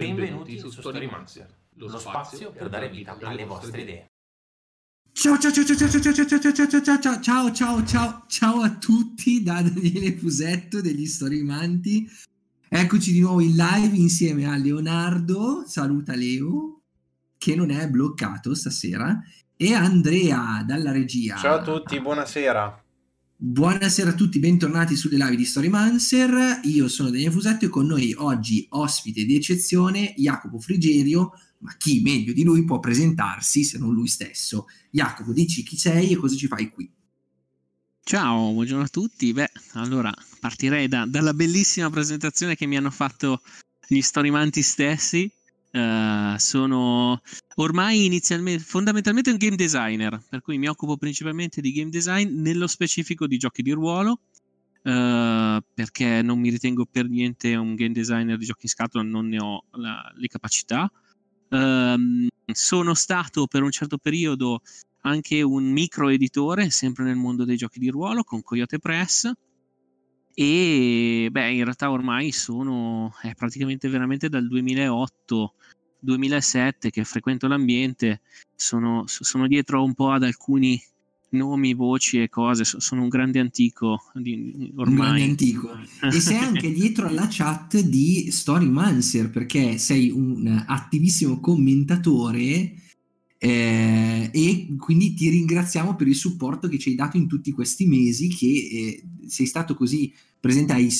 Benvenuti su Storymaster, lo spazio per dare vita alle vostre idee. Ciao ciao ciao ciao ciao ciao ciao ciao ciao ciao ciao ciao ciao ciao ciao a tutti da Daniele Fusetto degli Storymanti. Eccoci di nuovo in live insieme a Leonardo, saluta Leo, che non è bloccato stasera, e Andrea dalla regia. Ciao a tutti, buonasera. Buonasera a tutti, bentornati sulle live di Storymancer. Io sono Daniele Fusetto e con noi oggi ospite di eccezione Jacopo Frigerio, ma chi meglio di lui può presentarsi se non lui stesso? Jacopo, dici chi sei e cosa ci fai qui? Ciao, buongiorno a tutti. Beh, allora partirei da, dalla bellissima presentazione che mi hanno fatto gli Storymanti stessi. Uh, sono ormai inizialmente fondamentalmente un game designer, per cui mi occupo principalmente di game design, nello specifico di giochi di ruolo, uh, perché non mi ritengo per niente un game designer di giochi in scatola, non ne ho la, le capacità. Uh, sono stato per un certo periodo anche un micro editore, sempre nel mondo dei giochi di ruolo, con Coyote Press e beh in realtà ormai sono è praticamente veramente dal 2008 2007 che frequento l'ambiente sono, sono dietro un po' ad alcuni nomi, voci e cose. Sono un grande antico di, ormai. Un grande antico. e sei anche dietro alla chat di Storymancer perché sei un attivissimo commentatore eh, e quindi ti ringraziamo per il supporto che ci hai dato in tutti questi mesi che eh, sei stato così presente, hai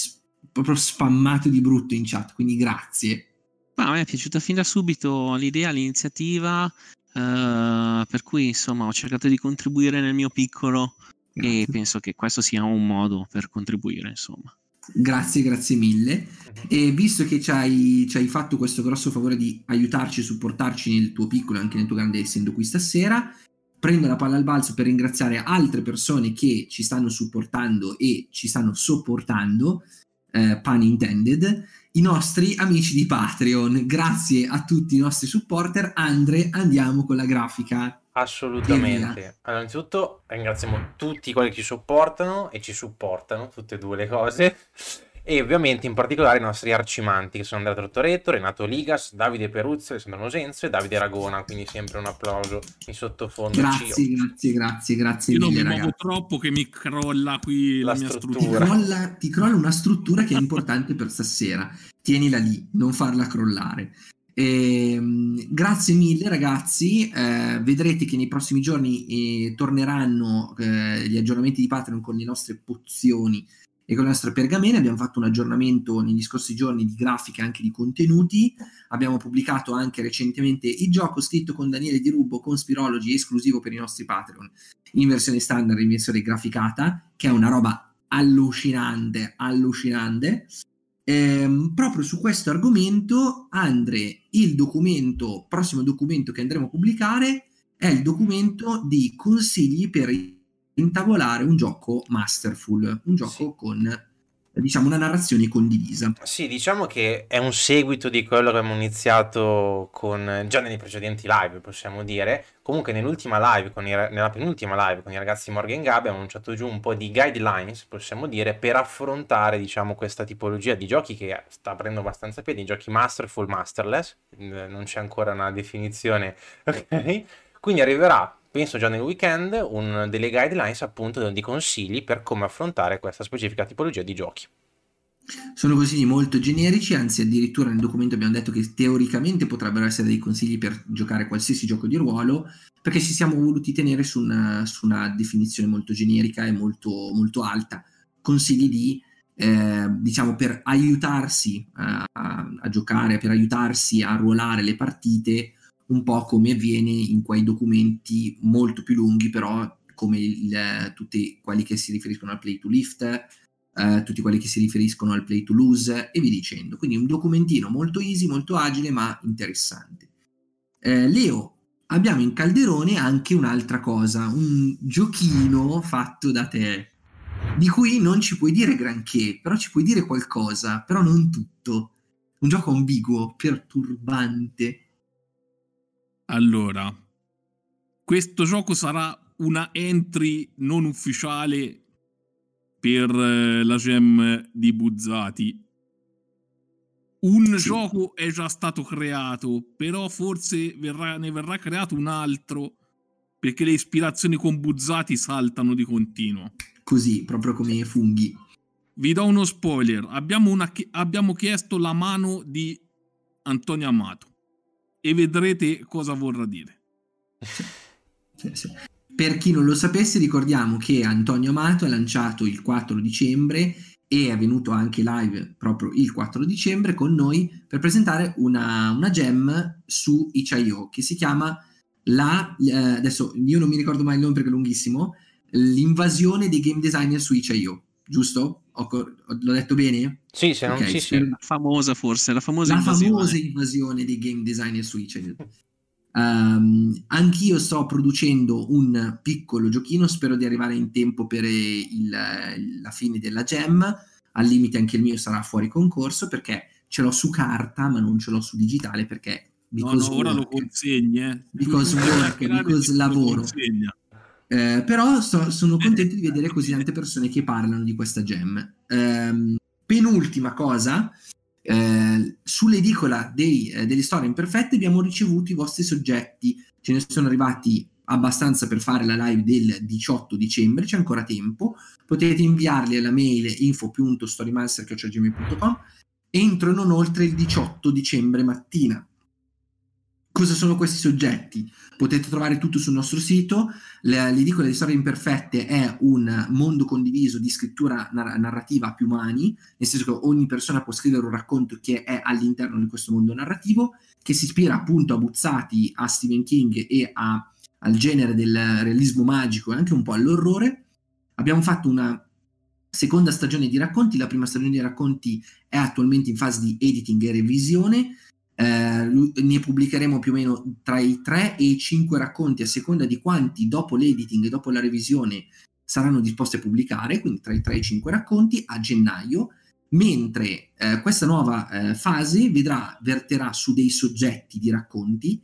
proprio spammato di brutto in chat, quindi grazie. Ma a me è piaciuta fin da subito l'idea, l'iniziativa, uh, per cui insomma ho cercato di contribuire nel mio piccolo grazie. e penso che questo sia un modo per contribuire, insomma. Grazie, grazie mille. E visto che ci hai, ci hai, fatto questo grosso favore di aiutarci e supportarci nel tuo piccolo e anche nel tuo grande essendo qui stasera, prendo la palla al balzo per ringraziare altre persone che ci stanno supportando e ci stanno sopportando, eh, pun intended, i nostri amici di Patreon. Grazie a tutti i nostri supporter. Andre, andiamo con la grafica. Assolutamente. Allora, innanzitutto ringraziamo tutti quelli che ci supportano e ci supportano, tutte e due le cose. E ovviamente in particolare i nostri arcimanti che sono Andrea Tortoretto, Renato Ligas, Davide Peruzzo, Alessandro Nosenzo e Davide Ragona, quindi sempre un applauso in sottofondo. Grazie, Cio. grazie, grazie, grazie Io mille, non mi muovo troppo che mi crolla qui la, la mia struttura. struttura. Ti crolla, ti crolla una struttura che è importante per stasera. Tienila lì, non farla crollare. E, ehm, grazie mille ragazzi, eh, vedrete che nei prossimi giorni eh, torneranno eh, gli aggiornamenti di Patreon con le nostre pozioni e con le nostre pergamene. Abbiamo fatto un aggiornamento negli scorsi giorni di grafiche e anche di contenuti. Abbiamo pubblicato anche recentemente il gioco scritto con Daniele Di Rubbo con Spirology esclusivo per i nostri Patreon in versione standard, in versione graficata, che è una roba allucinante, allucinante. Ehm, proprio su questo argomento, Andre, il documento, prossimo documento che andremo a pubblicare è il documento di consigli per intavolare un gioco masterful, un gioco sì. con diciamo una narrazione condivisa. Sì, diciamo che è un seguito di quello che abbiamo iniziato con già nei precedenti live, possiamo dire. Comunque nell'ultima live, i, nella penultima live con i ragazzi Morgan Gab abbiamo lanciato giù un po' di guidelines, possiamo dire, per affrontare, diciamo, questa tipologia di giochi che sta prendendo abbastanza piede, giochi masterful, masterless, non c'è ancora una definizione, ok? Quindi arriverà penso già nel weekend, un, delle guidelines appunto di consigli per come affrontare questa specifica tipologia di giochi. Sono consigli molto generici, anzi addirittura nel documento abbiamo detto che teoricamente potrebbero essere dei consigli per giocare qualsiasi gioco di ruolo, perché ci siamo voluti tenere su una, su una definizione molto generica e molto, molto alta. Consigli di, eh, diciamo, per aiutarsi a, a, a giocare, per aiutarsi a ruolare le partite un po' come avviene in quei documenti molto più lunghi, però come il, tutti quelli che si riferiscono al play to lift, eh, tutti quelli che si riferiscono al play to lose e via dicendo. Quindi un documentino molto easy, molto agile, ma interessante. Eh, Leo, abbiamo in calderone anche un'altra cosa, un giochino fatto da te, di cui non ci puoi dire granché, però ci puoi dire qualcosa, però non tutto. Un gioco ambiguo, perturbante. Allora, questo gioco sarà una entry non ufficiale per eh, la gem di Buzzati. un Sì. gioco è già stato creato, però forse verrà- ne verrà creato un altro perché le ispirazioni con Buzzati saltano di continuo. Così, proprio come funghi. Vi do uno spoiler: abbiamo, una abbiamo chiesto la mano di Antonio Amato e vedrete cosa vorrà dire. Per chi non lo sapesse, ricordiamo che Antonio Amato ha lanciato il 4 dicembre e è venuto anche live proprio il 4 dicembre con noi per presentare una, una gem su Itch.io che si chiama la, eh, adesso io non mi ricordo mai il nome perché è lunghissimo, l'invasione dei game designer su Itch.io, giusto? Ho l'ho detto bene? Sì, se non Ok, sì, sì. La famosa forse, la famosa la invasione. famosa invasione dei game designer su itch.io. Ehm, anch'io sto producendo un piccolo giochino, spero di arrivare in tempo per il- la fine della gem. Al limite anche il mio sarà fuori concorso perché ce l'ho su carta, ma non ce l'ho su digitale perché No, no, ora lo work. consegni, eh. Because work, because lo lavoro. consegna. Eh, però sto- sono contento di vedere così tante persone che parlano di questa gem. Ehm, penultima cosa, eh, sull'edicola dei, eh, delle storie imperfette abbiamo ricevuto i vostri soggetti, ce ne sono arrivati abbastanza per fare la live del 18 dicembre, c'è ancora tempo, potete inviarli alla mail info.storymaster.gmail.com entro e non oltre il 18 dicembre mattina. Cosa sono questi soggetti? Potete trovare tutto sul nostro sito, la- L'edicola di storie imperfette è un mondo condiviso di scrittura nar- narrativa a più mani, nel senso che ogni persona può scrivere un racconto che è all'interno di questo mondo narrativo, che si ispira appunto a Buzzati, a Stephen King e a- al genere del realismo magico e anche un po' all'orrore. Abbiamo fatto una seconda stagione di racconti, la prima stagione di racconti è attualmente in fase di editing e revisione. Eh, ne pubblicheremo più o meno tra i 3 e i 5 racconti a seconda di quanti dopo l'editing e dopo la revisione saranno disposti a pubblicare, quindi tra i 3 e i 5 racconti a gennaio, mentre eh, questa nuova eh, fase vedrà, verterà su dei soggetti di racconti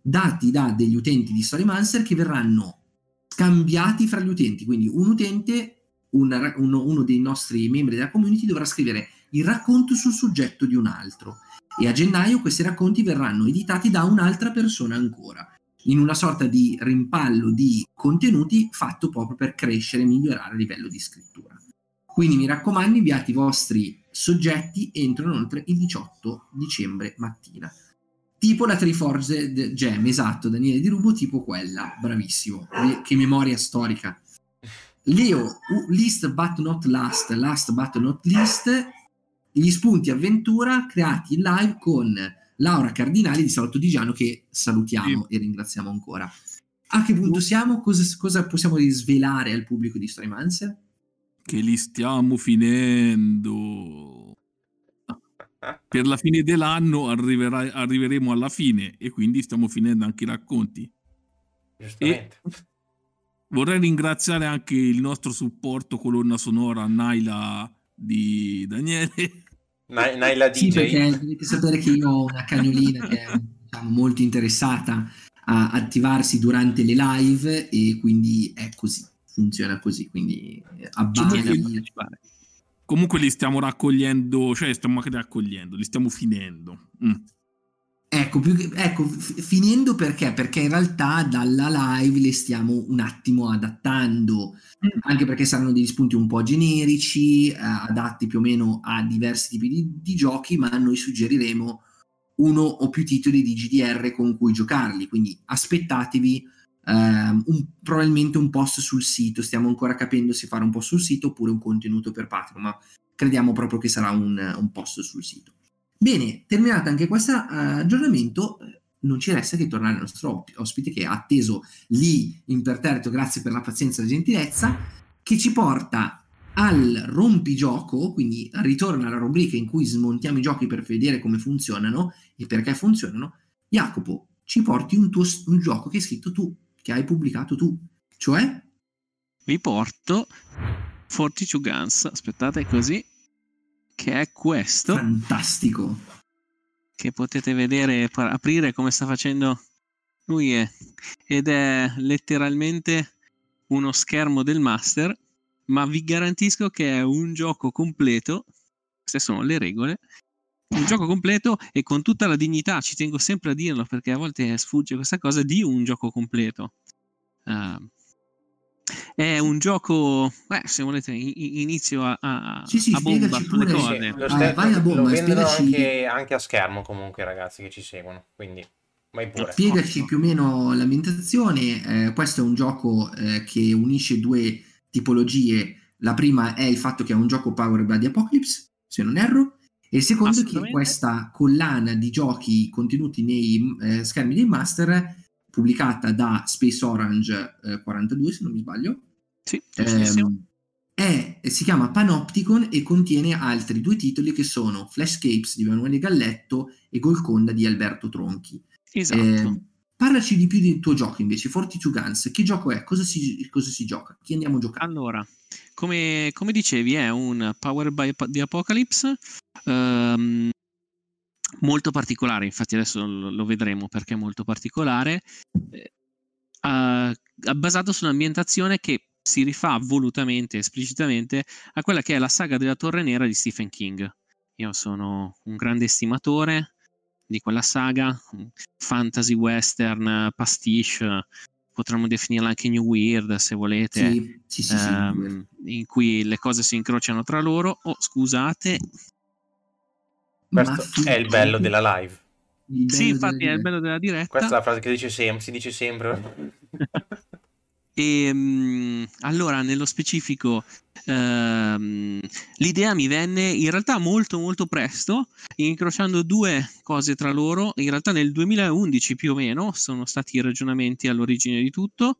dati da degli utenti di Storymancer che verranno scambiati fra gli utenti, quindi un utente, un uno, uno dei nostri membri della community dovrà scrivere il racconto sul soggetto di un altro e a gennaio questi racconti verranno editati da un'altra persona ancora, in una sorta di rimpallo di contenuti fatto proprio per crescere e migliorare a livello di scrittura. Quindi mi raccomando, inviate i vostri soggetti entro inoltre il 18 dicembre mattina. Tipo la Triforged Gem, esatto, Daniele Di Rubo, tipo quella, bravissimo. Che memoria storica. Leo, list but not last, last but not least, gli spunti avventura creati in live con Laura Cardinali di Salotto di Giano che salutiamo e ringraziamo ancora. A che punto siamo? Cosa, cosa possiamo svelare al pubblico di Storymancer? Che li stiamo finendo. Per la fine dell'anno arriverà- arriveremo alla fine e quindi stiamo finendo anche i racconti. Giustamente. Vorrei ringraziare anche il nostro supporto colonna sonora Naila di Daniele. Nai- Naila Sì, DJ. perché dovete sapere che io ho una cagnolina che è diciamo, molto interessata a attivarsi durante le live e quindi è così, funziona così, quindi eh, abbatti. Tiene a partecipare. Comunque li stiamo raccogliendo, cioè stiamo anche raccogliendo, li stiamo finendo. Mm. Ecco, che- ecco, finendo perché? Perché in realtà dalla live le stiamo un attimo adattando, anche perché saranno degli spunti un po' generici, eh, adatti più o meno a diversi tipi di, di giochi, ma noi suggeriremo uno o più titoli di GDR con cui giocarli, quindi aspettatevi ehm, un- probabilmente un post sul sito, stiamo ancora capendo se fare un post sul sito oppure un contenuto per Patreon, ma crediamo proprio che sarà un, un post sul sito. Bene, terminato anche questo eh, aggiornamento, eh, non ci resta che tornare al nostro ospite che è atteso lì imperterrito, grazie per la pazienza e la gentilezza, che ci porta al rompigioco, quindi ritorna alla rubrica in cui smontiamo i giochi per vedere come funzionano e perché funzionano. Jacopo, ci porti un, tuo, un gioco che hai scritto tu, che hai pubblicato tu, cioè? Vi porto 42 Guns, aspettate così, che è questo. fantastico. che potete vedere aprire come sta facendo lui è, ed è letteralmente uno schermo del master ma vi garantisco che è un gioco completo queste sono le regole un gioco completo e con tutta la dignità, ci tengo sempre a dirlo perché a volte sfugge questa cosa di un gioco completo. Uh, è un gioco, beh, se volete, inizio a, a, sì, sì, a bomba sulle cose. Sì, lo, ah, bomba, lo vendono anche, anche, a schermo comunque ragazzi che ci seguono, quindi vai pure. Spiegaci oh. più o meno l'ambientazione. Eh, questo è un gioco eh, che unisce due tipologie. La prima è il fatto che è un gioco powered by the Apocalypse, se non erro, e il secondo è che questa collana di giochi contenuti nei eh, schermi dei master pubblicata da Space Orange eh, 42 se non mi sbaglio sì, ehm, è, si chiama Panopticon e contiene altri due titoli che sono Flashcapes di Emanuele Galletto e Golconda di Alberto Tronchi esatto eh, Parlaci di più del tuo gioco invece, Fortitude Guns. Che gioco è? Cosa si, cosa si gioca? Chi andiamo a giocare? Allora, come, come dicevi, è un Power by the Apocalypse um, molto particolare. Infatti, adesso lo, vedremo perché è molto particolare. Uh, basato su un'ambientazione che si rifà volutamente, esplicitamente a quella che è la saga della Torre Nera di Stephen King. Io sono un grande estimatore di quella saga, fantasy western pastiche, potremmo definirla anche New Weird se volete, sì, sì, sì, ehm, in cui le cose si incrociano tra loro. Oh, scusate. Questo è il bello della live. Sì, infatti è il bello della diretta. Questa è la frase che dice sempre, si dice sempre. E um, allora, nello specifico, um, l'idea mi venne in realtà molto molto presto, incrociando due cose tra loro. In realtà nel 2011 più o meno sono stati i ragionamenti all'origine di tutto,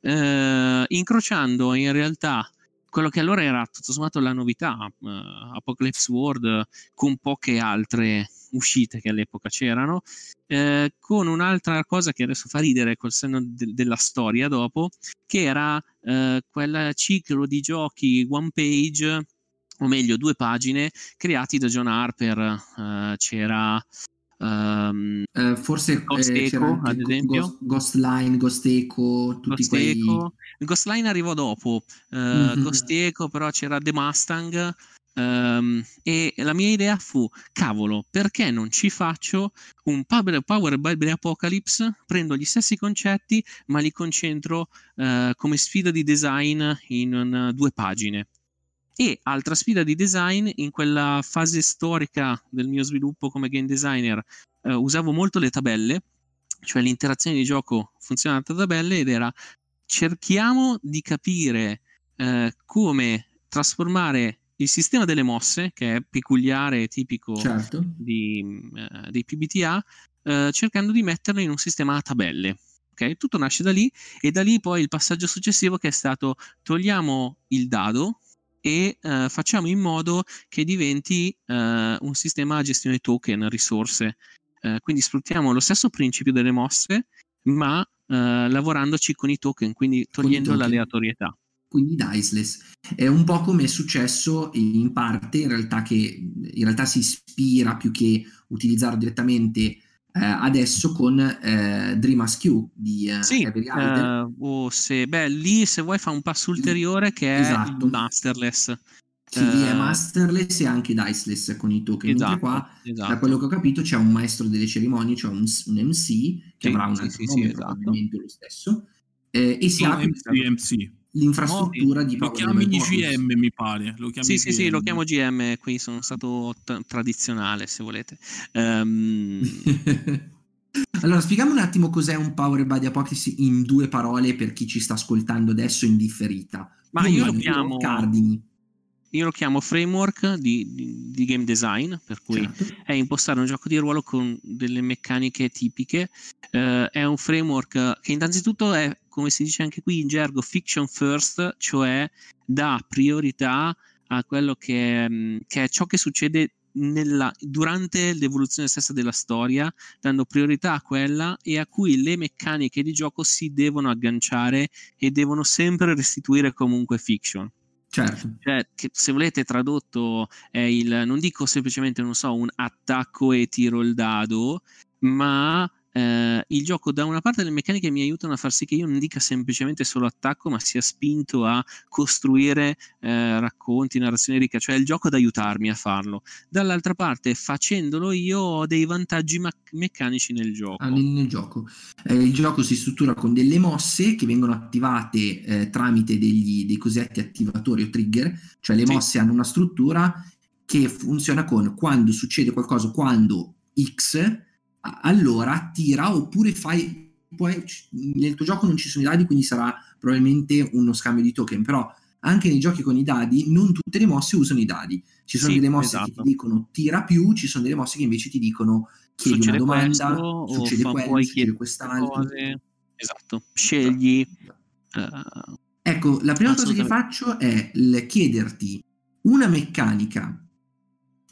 uh, incrociando in realtà quello che allora era tutto sommato la novità, uh, Apocalypse World, con poche altre uscite che all'epoca c'erano, eh, con un'altra cosa che adesso fa ridere col senno de- della storia dopo, che era eh, quel ciclo di giochi one page, o meglio due pagine, creati da John Harper. Eh, c'era... Um, uh, forse Ghost eh, Echo, ad esempio Ghost, Ghost Line, Ghost Echo, tutti Ghost quei... Echo. Ghost Line arrivò dopo, uh, mm-hmm. Ghost Echo però c'era The Mustang Um, e la mia idea fu: cavolo, perché non ci faccio un Power Bible Apocalypse? Prendo gli stessi concetti, ma li concentro uh, come sfida di design in uh, due pagine. E altra sfida di design, in quella fase storica del mio sviluppo come game designer, uh, usavo molto le tabelle, cioè l'interazione di gioco funzionava a tabelle ed era cerchiamo di capire come trasformare il sistema delle mosse, che è peculiare e tipico certo. di, uh, dei PBTA, eh, cercando di metterlo in un sistema a tabelle. Okay? Tutto nasce da lì e da lì poi il passaggio successivo che è stato togliamo il dado e uh, facciamo in modo che diventi un sistema a gestione token, risorse. quindi sfruttiamo lo stesso principio delle mosse, ma lavorandoci con i token, quindi togliendo l'aleatorietà quindi diceless. È un po' come è successo in parte, in realtà, che in realtà si ispira più che utilizzarlo direttamente eh, adesso con eh, Dream Q di eh, sì, uh, o se, beh, lì se vuoi fa un passo ulteriore che è esatto. masterless. Sì, uh, è masterless e anche diceless con i token. Esatto, qua, esatto. da quello che ho capito, c'è un maestro delle cerimonie, cioè un, un MC che sì, avrà un altro sì, nome, sì, esatto. probabilmente lo stesso. Eh, e si apre MC, MC l'infrastruttura no, di Lo chiami GM, mi pare. Lo sì, sì, sì, lo chiamo GM. Qui sono stato t- tradizionale, se volete. Um... allora, spieghiamo un attimo cos'è un Power by the Apocalypse in due parole per chi ci sta ascoltando adesso in differita. Ma io, io lo chiamo cardini io lo chiamo framework di, di, di game design, per cui certo. è impostare un gioco di ruolo con delle meccaniche tipiche. Uh, è un framework che innanzitutto è, come si dice anche qui in gergo, fiction first, cioè dà priorità a quello che, mm, che è ciò che succede nella, durante l'evoluzione stessa della storia, dando priorità a quella e a cui le meccaniche di gioco si devono agganciare e devono sempre restituire comunque fiction. Certo. Cioè, che se volete tradotto è il, non dico semplicemente, non so, un attacco e tiro il dado, ma eh, il gioco da una parte le meccaniche mi aiutano a far sì che io non dica semplicemente solo attacco, ma sia spinto a costruire eh, racconti, narrazioni ricche, cioè il gioco ad aiutarmi a farlo. Dall'altra parte, facendolo io ho dei vantaggi ma- meccanici nel gioco. Ah, nel, nel gioco. Eh, il gioco si struttura con delle mosse che vengono attivate eh, tramite degli, dei cosiddetti attivatori o trigger, cioè le mosse sì. hanno una struttura che funziona con quando succede qualcosa, quando X allora tira oppure fai poi nel tuo gioco non ci sono i dadi quindi sarà probabilmente uno scambio di token però anche nei giochi con i dadi non tutte le mosse usano i dadi ci sono sì, delle mosse esatto. che ti dicono tira più ci sono delle mosse che invece ti dicono chiedi succede una domanda questo, succede quello succede quest'altro cose. esatto scegli uh, ecco la prima cosa che faccio è chiederti una meccanica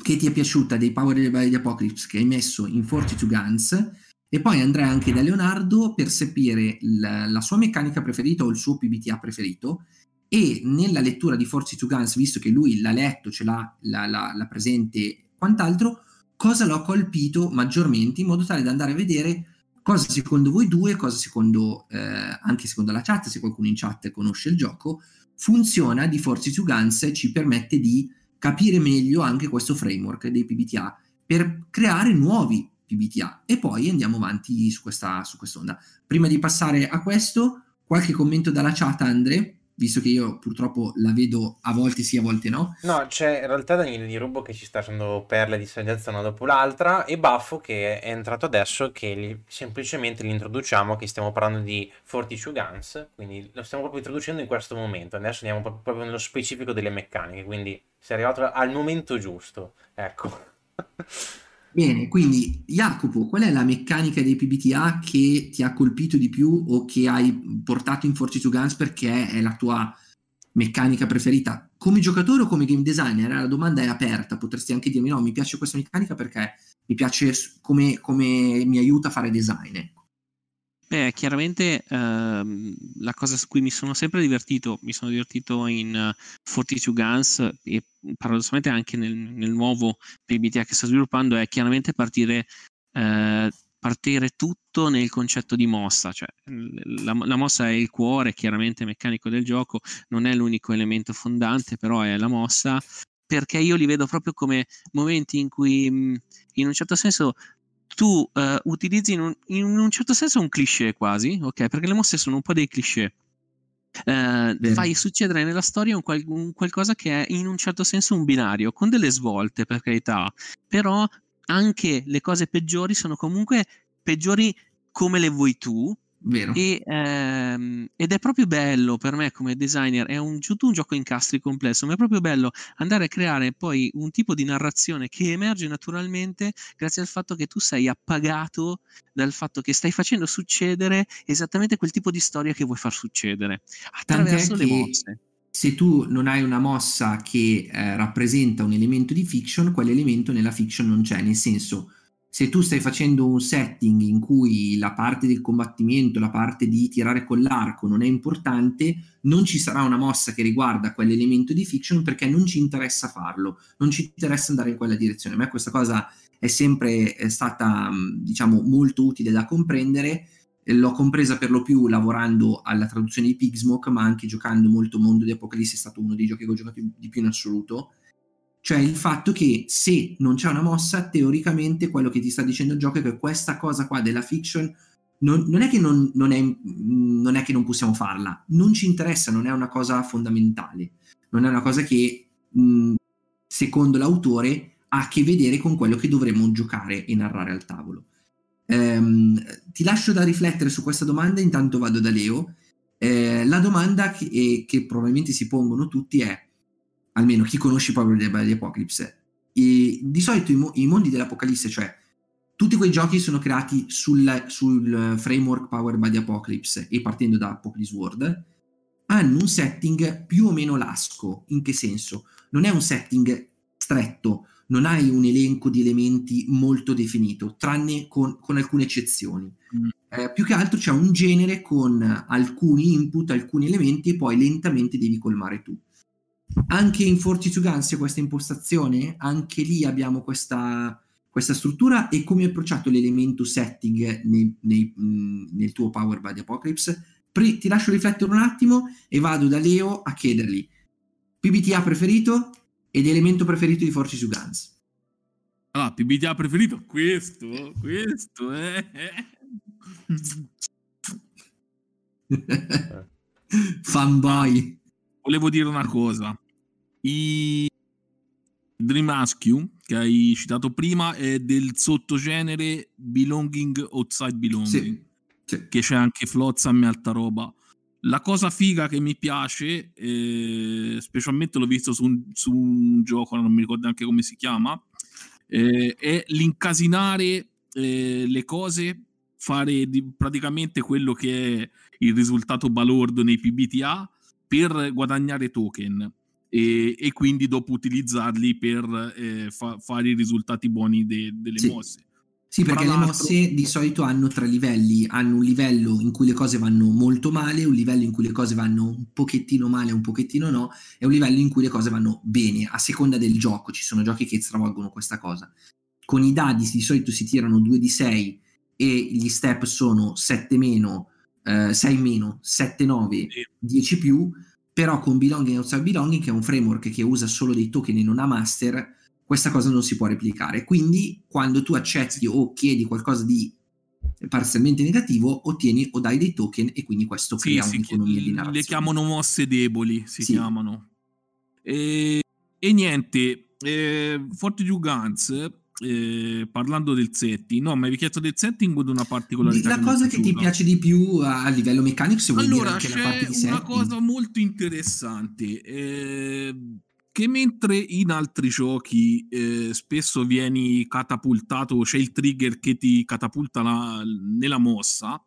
che ti è piaciuta dei Power by the Apocalypse che hai messo in 42 Guns e poi andrai anche da Leonardo per sapere la, la sua meccanica preferita o il suo PBTA preferito. E nella lettura di 42 Guns, visto che lui l'ha letto, ce l'ha la, la, la presente quant'altro, cosa l'ho colpito maggiormente in modo tale da andare a vedere cosa secondo voi due, cosa secondo eh, anche secondo la chat, se qualcuno in chat conosce il gioco, funziona di 42 Guns e ci permette di capire meglio anche questo framework dei PBTA per creare nuovi PBTA e poi andiamo avanti su questa su quest'onda. Prima di passare a questo, qualche commento dalla chat, Andre? Visto che io purtroppo la vedo a volte sì, a volte no. No, c'è in realtà Daniele Di Rubo che ci sta facendo perle di saggezza una dopo l'altra e Baffo che è entrato adesso che li, semplicemente li introduciamo, che stiamo parlando di Fortitude Guns, quindi lo stiamo proprio introducendo in questo momento. Adesso andiamo proprio, proprio nello specifico delle meccaniche, quindi sei arrivato al momento giusto. Ecco. Bene, quindi Jacopo, qual è la meccanica dei PBTA che ti ha colpito di più o che hai portato in Forza 2 Guns perché è la tua meccanica preferita? Come giocatore o come game designer? La domanda è aperta, potresti anche dirmi no, mi piace questa meccanica perché mi piace come, come mi aiuta a fare design. Beh, chiaramente ehm, la cosa su cui mi sono sempre divertito, mi sono divertito in uh, 42 Guns e paradossalmente anche nel, nel nuovo PBTA che sto sviluppando, è chiaramente partire, eh, partire tutto nel concetto di mossa, cioè la, la, mossa è il cuore chiaramente meccanico del gioco, non è l'unico elemento fondante, però è la mossa, perché io li vedo proprio come momenti in cui in un certo senso tu uh, utilizzi in un, in un, certo senso un cliché quasi, ok? Perché le mosse sono un po' dei cliché. Uh, fai succedere nella storia un, qual- un, qualcosa che è in un certo senso un binario, con delle svolte per carità, però anche le cose peggiori sono comunque peggiori come le vuoi tu, Vero. E, ehm, ed è proprio bello per me come designer, è un, tutto un gioco incastri complesso, ma è proprio bello andare a creare poi un tipo di narrazione che emerge naturalmente grazie al fatto che tu sei appagato dal fatto che stai facendo succedere esattamente quel tipo di storia che vuoi far succedere attraverso le mosse. Se tu non hai una mossa che eh, rappresenta un elemento di fiction, quell'elemento nella fiction non c'è, nel senso se tu stai facendo un setting in cui la parte del combattimento, la parte di tirare con l'arco non è importante, non ci sarà una mossa che riguarda quell'elemento di fiction perché non ci interessa farlo, non ci interessa andare in quella direzione. A me questa cosa è sempre stata, diciamo, molto utile da comprendere. L'ho compresa per lo più lavorando alla traduzione di Pigsmoke, ma anche giocando molto Mondo di Apocalisse, è stato uno dei giochi che ho giocato di più in assoluto cioè il fatto che se non c'è una mossa, teoricamente quello che ti sta dicendo il gioco è che questa cosa qua della fiction non, non, è, che non, non, è, non è che non possiamo farla, non ci interessa, non è una cosa fondamentale, non è una cosa che mh, secondo l'autore ha a che vedere con quello che dovremmo giocare e narrare al tavolo. Ehm, ti lascio da riflettere su questa domanda, intanto vado da Leo. Eh, la domanda che, che probabilmente si pongono tutti è almeno chi conosce Power di Apocalypse. E di solito i, mo- i, mondi dell'Apocalisse, cioè tutti quei giochi sono creati sul, sul framework Power by the Apocalypse e partendo da Apocalypse World, hanno un setting più o meno lasco. In che senso? Non è un setting stretto, non hai un elenco di elementi molto definito, tranne con, con alcune eccezioni. Mm. Eh, più che altro c'è un genere con alcuni input, alcuni elementi e poi lentamente devi colmare tu. Anche in Fortitude Guns c'è questa impostazione, anche lì abbiamo questa, questa struttura e come hai approcciato l'elemento setting nei, nei, mh, nel tuo Power by the Apocalypse. Pre- ti lascio riflettere un attimo e vado da Leo a chiedergli PBTA preferito ed elemento preferito di Forces Guns. Allora, PBTA preferito? Questo, questo, eh. Fanboy. Volevo dire una cosa. I Dream Rescue, che hai citato prima, è del sottogenere Belonging Outside Belonging. Sì, sì. Che c'è anche Flotsam e alta roba. La cosa figa che mi piace, eh, specialmente l'ho visto su un, su un, gioco, non mi ricordo neanche come si chiama, eh, è l'incasinare eh, le cose, fare di, praticamente quello che è il risultato balordo nei PBTA per guadagnare token e, e quindi dopo utilizzarli per eh, fa, fare i risultati buoni de, delle sì. mosse. Sì, perché le mosse di solito hanno tre livelli, hanno un livello in cui le cose vanno molto male, un livello in cui le cose vanno un pochettino male, un pochettino no, e un livello in cui le cose vanno bene, a seconda del gioco, ci sono giochi che stravolgono questa cosa. Con i dadi di solito si tirano 2 di 6 e gli step sono 7 meno, eh, 6 meno, 7 9, 10 più, però con Belonging e Outside Belonging, che è un framework che usa solo dei token e non ha master, questa cosa non si può replicare. Quindi quando tu accetti o chiedi qualcosa di parzialmente negativo, ottieni o dai dei token e quindi questo sì, crea sì, un'economia di narrazione. Le chiamano mosse deboli, si Sì. chiamano. E, e niente, eh, Fortitude Guns, eh, parlando del setting, no, mi avevi chiesto del setting o di una particolarità? La che cosa che ti piace di più a livello meccanico, se vuoi Allora, dire anche la parte c'è di una setting. cosa molto interessante, eh, che mentre in altri giochi eh, spesso vieni catapultato, c'è il trigger che ti catapulta la- nella mossa,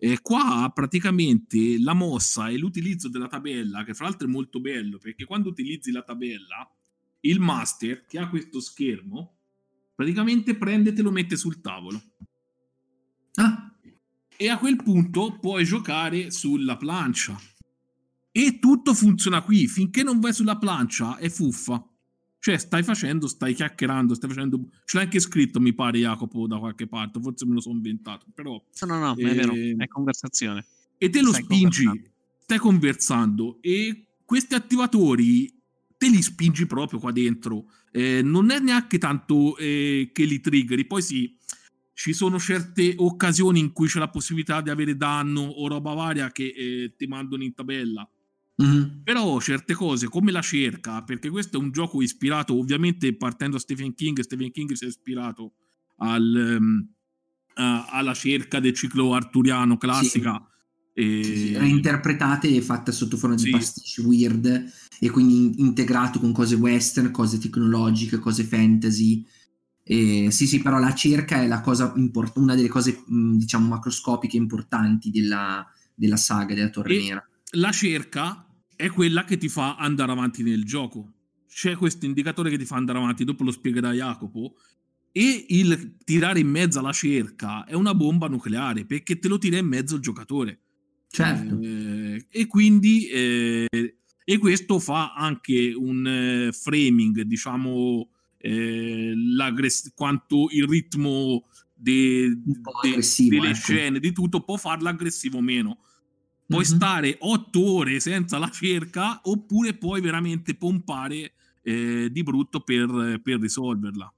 eh, qua praticamente la mossa e l'utilizzo della tabella, che fra l'altro è molto bello, perché quando utilizzi la tabella, il master che ha questo schermo, praticamente prende e te lo mette sul tavolo Ah, e a quel punto puoi giocare sulla plancia. E tutto funziona qui, finché non vai sulla plancia è fuffa. Cioè, stai facendo, stai chiacchierando, stai facendo... Ce l'hai anche scritto, mi pare, Jacopo, da qualche parte, forse me lo sono inventato, però... No, no, no, è vero, Eh, è conversazione. E te lo Stai spingi, conversando. stai conversando, e questi attivatori te li spingi proprio qua dentro. Eh, non è neanche tanto eh, che li triggeri, poi sì, ci sono certe occasioni in cui c'è la possibilità di avere danno o roba varia che eh, ti mandano in tabella. mhm. Però certe cose come la cerca, perché questo è un gioco ispirato, ovviamente partendo da Stephen King, Stephen King si è ispirato al, ehm, a- alla cerca del ciclo arturiano classica. E- Sì, reinterpretate e fatta sotto forma di Sì. pasticci weird e quindi in- integrato con cose western, cose tecnologiche, cose fantasy. E, sì, sì, però la cerca è la cosa import- una delle cose, mh, diciamo, macroscopiche importanti della, della saga della Torre E- Nera. la cerca è quella che ti fa andare avanti nel gioco. C'è questo indicatore che ti fa andare avanti, dopo lo spiegherà Jacopo. E il tirare in mezzo alla cerca è una bomba nucleare perché te lo tira in mezzo il giocatore. Certo. Eh, e quindi eh, e questo fa anche un eh, framing, diciamo, eh, quanto il ritmo de- de- delle ecco. scene, di tutto, può farlo aggressivo o meno. Puoi Mhm. stare otto ore senza la cerca oppure puoi veramente pompare eh, di brutto per, per risolverla.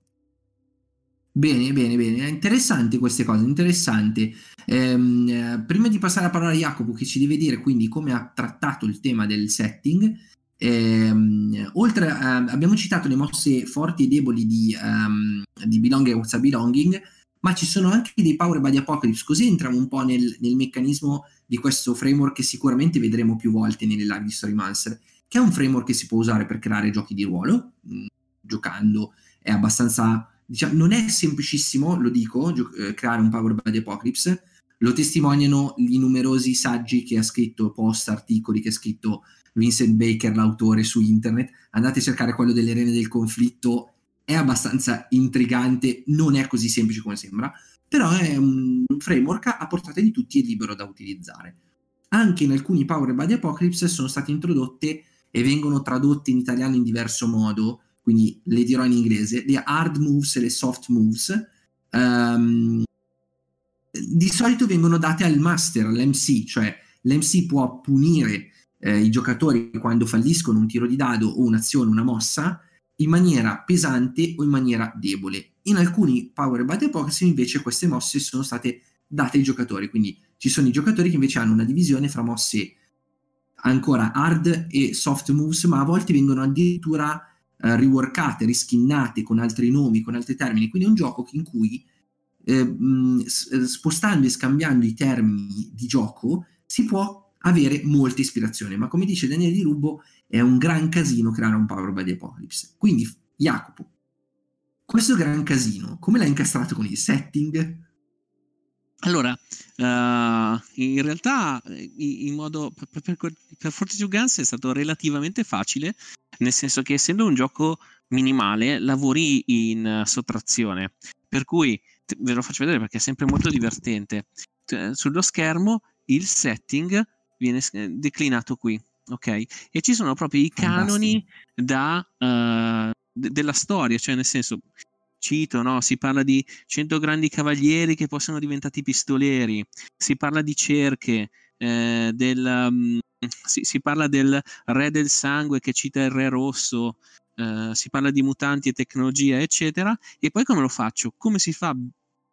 Bene, bene, bene. Interessanti queste cose, interessante. Ehm, eh, prima di passare la parola a Jacopo, che ci deve dire quindi come ha trattato il tema del setting, ehm, oltre a, abbiamo citato le mosse forti e deboli di, ehm, di Belonging e What's a Belonging, ma ci sono anche dei Power by the Apocalypse, così entriamo un po' nel, nel meccanismo di questo framework che sicuramente vedremo più volte nelle live di Storymancer, che è un framework che si può usare per creare giochi di ruolo, mh, giocando, è abbastanza diciamo, non è semplicissimo, lo dico, gio- eh, creare un Power by the Apocalypse. Lo testimoniano i numerosi saggi che ha scritto, post, articoli che ha scritto Vincent Baker, l'autore, su internet. Andate a cercare quello delle rene del conflitto, è abbastanza intrigante, non è così semplice come sembra, però è un framework a portata di tutti e libero da utilizzare. Anche in alcuni Power by the Apocalypse sono state introdotte e vengono tradotte in italiano in diverso modo quindi le dirò in inglese, le hard moves e le soft moves, um, di solito vengono date al master, all'MC, cioè l'MC può punire eh, i giocatori quando falliscono un tiro di dado o un'azione, una mossa, in maniera pesante o in maniera debole. In alcuni Power the Pokémon invece queste mosse sono state date ai giocatori, quindi ci sono i giocatori che invece hanno una divisione fra mosse ancora hard e soft moves, ma a volte vengono addirittura eh, reworkate, riskinnate con altri nomi, con altri termini. Quindi è un gioco in cui eh, mh, eh, spostando e scambiando i termini di gioco si può avere molta ispirazione, ma come dice Daniele Di Rubbo è un gran casino creare un Power by the Apocalypse. Quindi, Jacopo, questo gran casino, come l'hai incastrato con il setting? Allora, uh, in realtà in modo per, per, per Fortitude Guns è stato relativamente facile, nel senso che essendo un gioco minimale lavori in sottrazione, per cui ve lo faccio vedere perché è sempre molto divertente. Sullo schermo il setting viene declinato qui, ok? E ci sono proprio i canoni da, uh, de- della storia, cioè nel senso, cito, no? si parla di 100 grandi cavalieri che possono diventare pistoleri, si parla di cerche, eh, del, um, si, si, parla del re del sangue che cita il re rosso, eh, si parla di mutanti e tecnologia, eccetera. E poi come lo faccio? Come si fa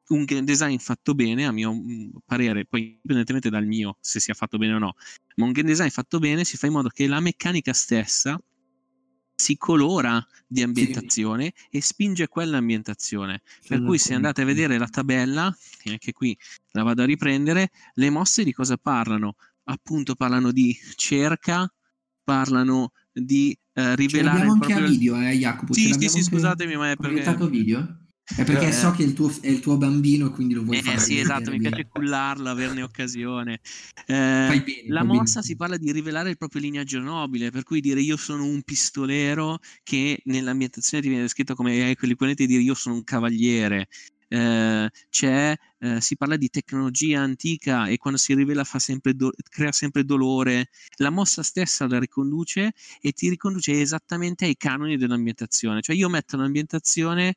un design fatto bene, a mio mm, parere, poi indipendentemente dal mio, se sia fatto bene o no, ma un game design fatto bene si fa in modo che la meccanica stessa si colora di ambientazione sì. e spinge quell'ambientazione. Per cui se andate a vedere la tabella, e anche qui la vado a riprendere, le mosse di cosa parlano? Appunto parlano di cerca, parlano di eh, rivelare... Ce l'abbiamo anche proprio... a video, eh, Jacopo? Sì, sì, sì, scusatemi, ma è perché... video? È perché eh, so che è il, tuo, è il, tuo, bambino, quindi lo vuoi eh, fare. Sì, esatto, mi piace cullarlo, averne occasione. Eh, bene, la mossa bene. si parla di rivelare il proprio lignaggio nobile, per cui dire io sono un pistolero che nell'ambientazione ti viene descritto come l'equivalente di dire io sono un cavaliere. Eh, eh, si parla di tecnologia antica e quando si rivela sempre do- crea sempre dolore. La mossa stessa la riconduce e ti riconduce esattamente ai canoni dell'ambientazione. Cioè io metto l'ambientazione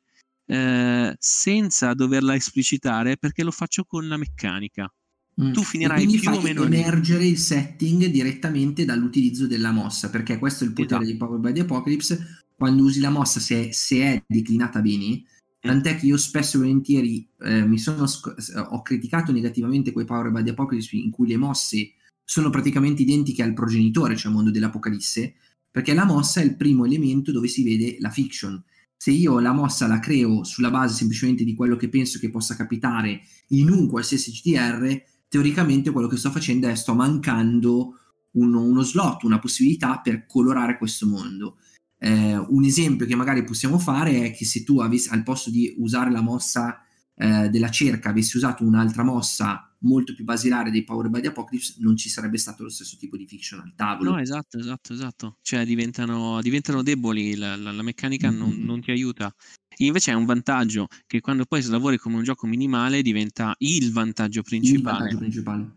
eh, senza doverla esplicitare perché lo faccio con la meccanica. Mm. Tu finirai più o meno emergere il setting direttamente dall'utilizzo della mossa, perché questo è il potere esatto. di Power by the Apocalypse. Quando usi la mossa, se, se è declinata bene, mm. tant'è che io spesso e volentieri eh, mi sono sc- ho criticato negativamente quei Power by the Apocalypse in cui le mosse sono praticamente identiche al progenitore, cioè al mondo dell'Apocalisse, perché la mossa è il primo elemento dove si vede la fiction se io la mossa la creo sulla base semplicemente di quello che penso che possa capitare in un qualsiasi GTR, teoricamente quello che sto facendo è sto mancando uno, uno slot, una possibilità per colorare questo mondo. Eh, un esempio che magari possiamo fare è che se tu avessi, al posto di usare la mossa eh, della cerca, avessi usato un'altra mossa molto più basilare dei Power by the Apocalypse, non ci sarebbe stato lo stesso tipo di fiction al tavolo. No, esatto, esatto, esatto. Cioè diventano, diventano deboli, la, la, la meccanica mm-hmm. non, non, ti aiuta. Invece è un vantaggio che quando poi lavori come un gioco minimale diventa il vantaggio principale. Il vantaggio principale.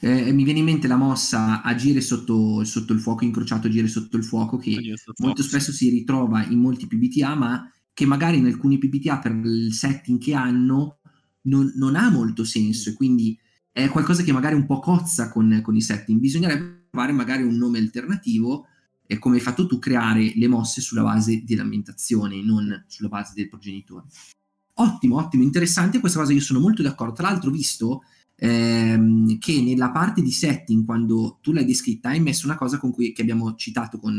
Eh, mi viene in mente la mossa agire sotto, sotto il fuoco, incrociato agire sotto il fuoco, che molto spesso si ritrova in molti PBTA, ma che magari in alcuni PBTA per il setting che hanno non, non ha molto senso e quindi è qualcosa che magari un po' cozza con, con i setting. Bisognerebbe trovare magari un nome alternativo e come hai fatto tu creare le mosse sulla base dell'ambientazione, non sulla base del progenitore. Ottimo, ottimo, interessante questa cosa, io sono molto d'accordo. Tra l'altro, visto ehm, che nella parte di setting, quando tu l'hai descritta, hai messo una cosa con cui, che abbiamo citato con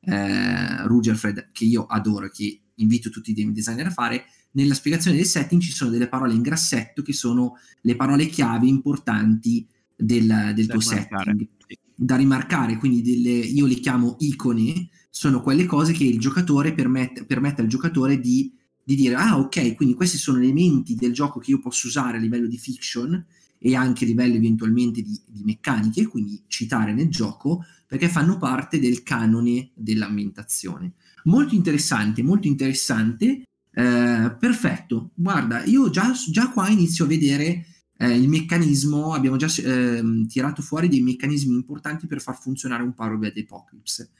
eh, Rugerfred, che io adoro, che invito tutti i game designer a fare, nella spiegazione del setting ci sono delle parole in grassetto che sono le parole chiave importanti del, del tuo rimarcare. setting da rimarcare, quindi delle, io le chiamo icone, sono quelle cose che il giocatore permette, permette al giocatore di, di, dire ah ok, quindi questi sono elementi del gioco che io posso usare a livello di fiction e anche a livello eventualmente di, di meccaniche, quindi citare nel gioco, perché fanno parte del canone dell'ambientazione. Molto interessante, molto interessante. Eh, perfetto, guarda, io già, già, qua inizio a vedere eh, il meccanismo, abbiamo già eh, tirato fuori dei meccanismi importanti per far funzionare un Power by Apocalypse.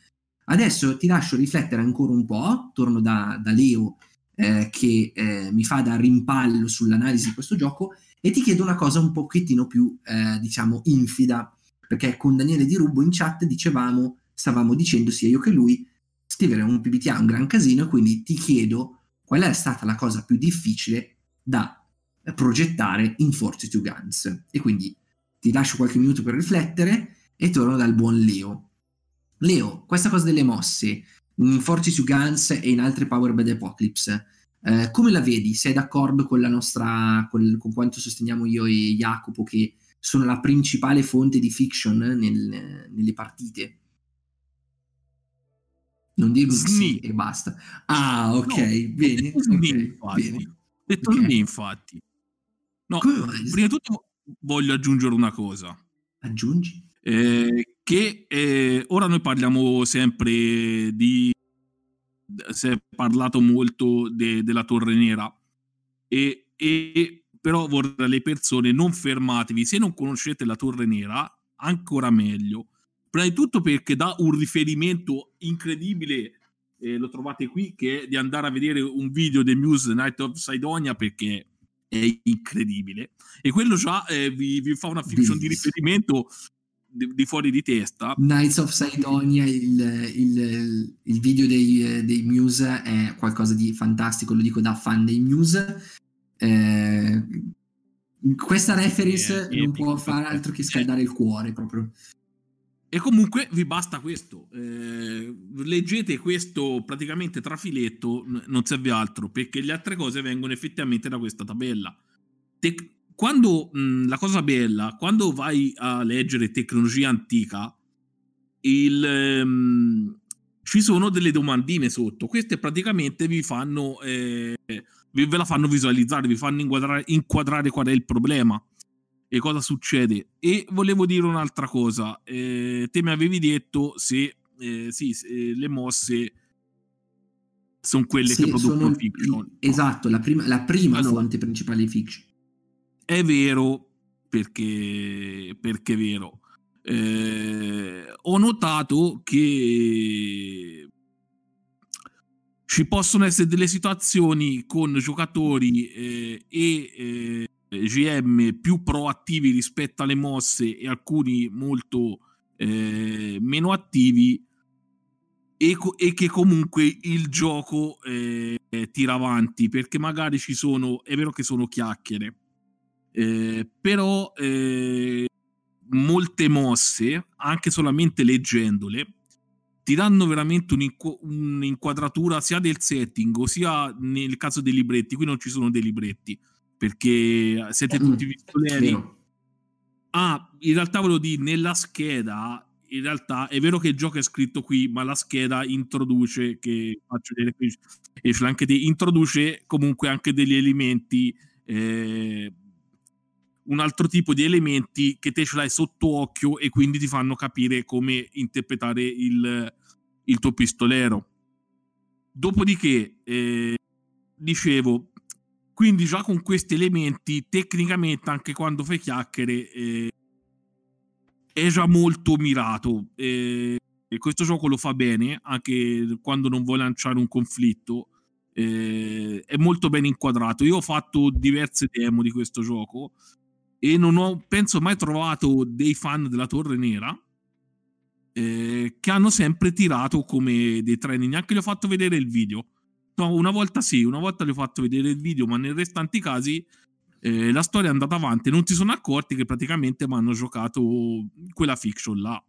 Adesso ti lascio riflettere ancora un po', torno da, da Leo eh, che eh, mi fa da rimpallo sull'analisi di questo gioco e ti chiedo una cosa un pochettino più, eh, diciamo, infida, perché con Daniele Di Rubo in chat dicevamo, stavamo dicendo sia io che lui, scrivere un PBTA è un gran casino, quindi ti chiedo qual è stata la cosa più difficile da progettare in Force 2 Guns. E quindi ti lascio qualche minuto per riflettere e torno dal buon Leo. Leo, questa cosa delle mosse in Force 2 Guns e in altre Power Bad Apocalypse, eh, come la vedi? Sei d'accordo con la nostra, con, con, quanto sosteniamo io e Jacopo che sono la principale fonte di fiction nel, nelle partite? Non dico sì e basta. Ah, ok, no, bene. Okay, infatti. bene. Detto okay. infatti. No, prima di tutto voglio aggiungere una cosa. Aggiungi? Eh, che eh, ora noi parliamo sempre di si è parlato molto de, della Torre Nera e, e però vorrei le persone non fermatevi se non conoscete la Torre Nera ancora meglio prima di tutto perché dà un riferimento incredibile eh, lo trovate qui che è di andare a vedere un video del Muse Night of Sidonia perché è incredibile e quello già eh, vi, vi, fa una fiction di riferimento di, di, fuori di testa. Knights of Sidonia, il, il, il video dei, dei, Muse è qualcosa di fantastico, lo dico da fan dei Muse. Eh, questa reference è, non può fare altro che scaldare il cuore proprio. E comunque vi basta questo. Eh, leggete questo praticamente trafiletto, non serve altro, perché le altre cose vengono effettivamente da questa tabella. Te- quando mh, la cosa bella, quando vai a leggere tecnologia antica, il, um, ci sono delle domandine sotto. Queste praticamente vi fanno, eh, ve la fanno visualizzare, vi fanno inquadrare, inquadrare qual è il problema e cosa succede. E volevo dire un'altra cosa. Eh, te mi avevi detto se, eh, sì, se le mosse sono quelle sì, che producono fiction. Esatto, la prima, la prima allora, fonte principale di fiction. È vero, perché, perché è vero. Eh, ho notato che ci possono essere delle situazioni con giocatori eh, e eh, GM più proattivi rispetto alle mosse e alcuni molto eh, meno attivi e, co- e, che comunque il gioco eh, tira avanti perché magari ci sono, è vero che sono chiacchiere eh, però eh, molte mosse, anche solamente leggendole, ti danno veramente un'inqu- un'inquadratura sia del setting, sia nel caso dei libretti. Qui non ci sono dei libretti perché siete mm, tutti pistoleri. Ah, in realtà volevo dire, nella scheda, in realtà è vero che il gioco è scritto qui, ma la scheda introduce, che faccio vedere qui, anche di, introduce comunque anche degli elementi eh, un altro tipo di elementi che te ce l'hai sotto occhio e quindi ti fanno capire come interpretare il, il tuo pistolero. Dopodiché, eh, dicevo, quindi già con questi elementi, tecnicamente, anche quando fai chiacchiere, eh, è già molto mirato. Eh, e questo gioco lo fa bene, anche quando non vuole lanciare un conflitto. Eh, è molto ben inquadrato. Io ho fatto diverse demo di questo gioco e non ho, penso, mai trovato dei fan della Torre Nera eh, che hanno sempre tirato come dei treni. Neanche gli ho fatto vedere il video. No, una volta sì, una volta gli ho fatto vedere il video, ma nei restanti casi eh, la storia è andata avanti non si sono accorti che praticamente mi hanno giocato quella fiction là.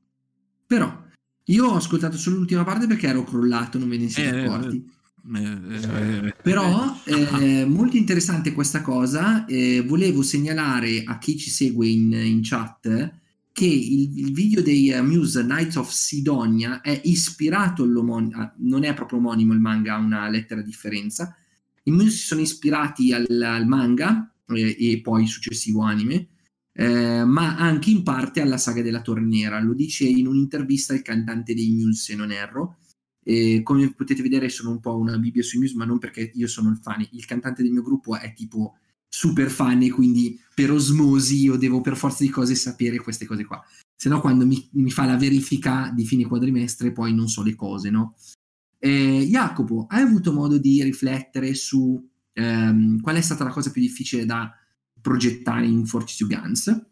Però io ho ascoltato solo l'ultima parte perché ero crollato, non ve ne siete eh, accorti. Eh, eh, Però è eh, molto interessante questa cosa. Eh, volevo segnalare a chi ci segue in, in chat che il, il, video dei uh, Muse Knights of Sidonia è ispirato all'omonimo, non è proprio omonimo il manga, ha una lettera differenza. I Muse si sono ispirati al, al manga eh, e poi successivo anime, eh, ma anche in parte alla saga della Torre Nera. Lo dice in un'intervista il cantante dei Muse, se non erro e come potete vedere sono un po' una Bibbia sui Muse, ma non perché io sono il fan. Il cantante del mio gruppo è tipo super fan e quindi per osmosi io devo per forza di cose sapere queste cose qua. Se no quando mi, mi fa la verifica di fine quadrimestre poi non so le cose, no? Eh, Jacopo, hai avuto modo di riflettere su ehm, qual è stata la cosa più difficile da progettare in Fortitude Guns?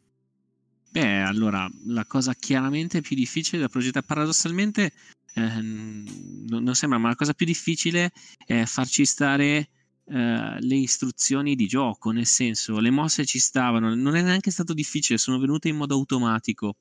Beh, allora, la cosa chiaramente più difficile da progettare, paradossalmente, eh, non sembra, ma la cosa più difficile è farci stare Uh, le istruzioni di gioco, nel senso le mosse ci stavano, non è neanche stato difficile, sono venute in modo automatico,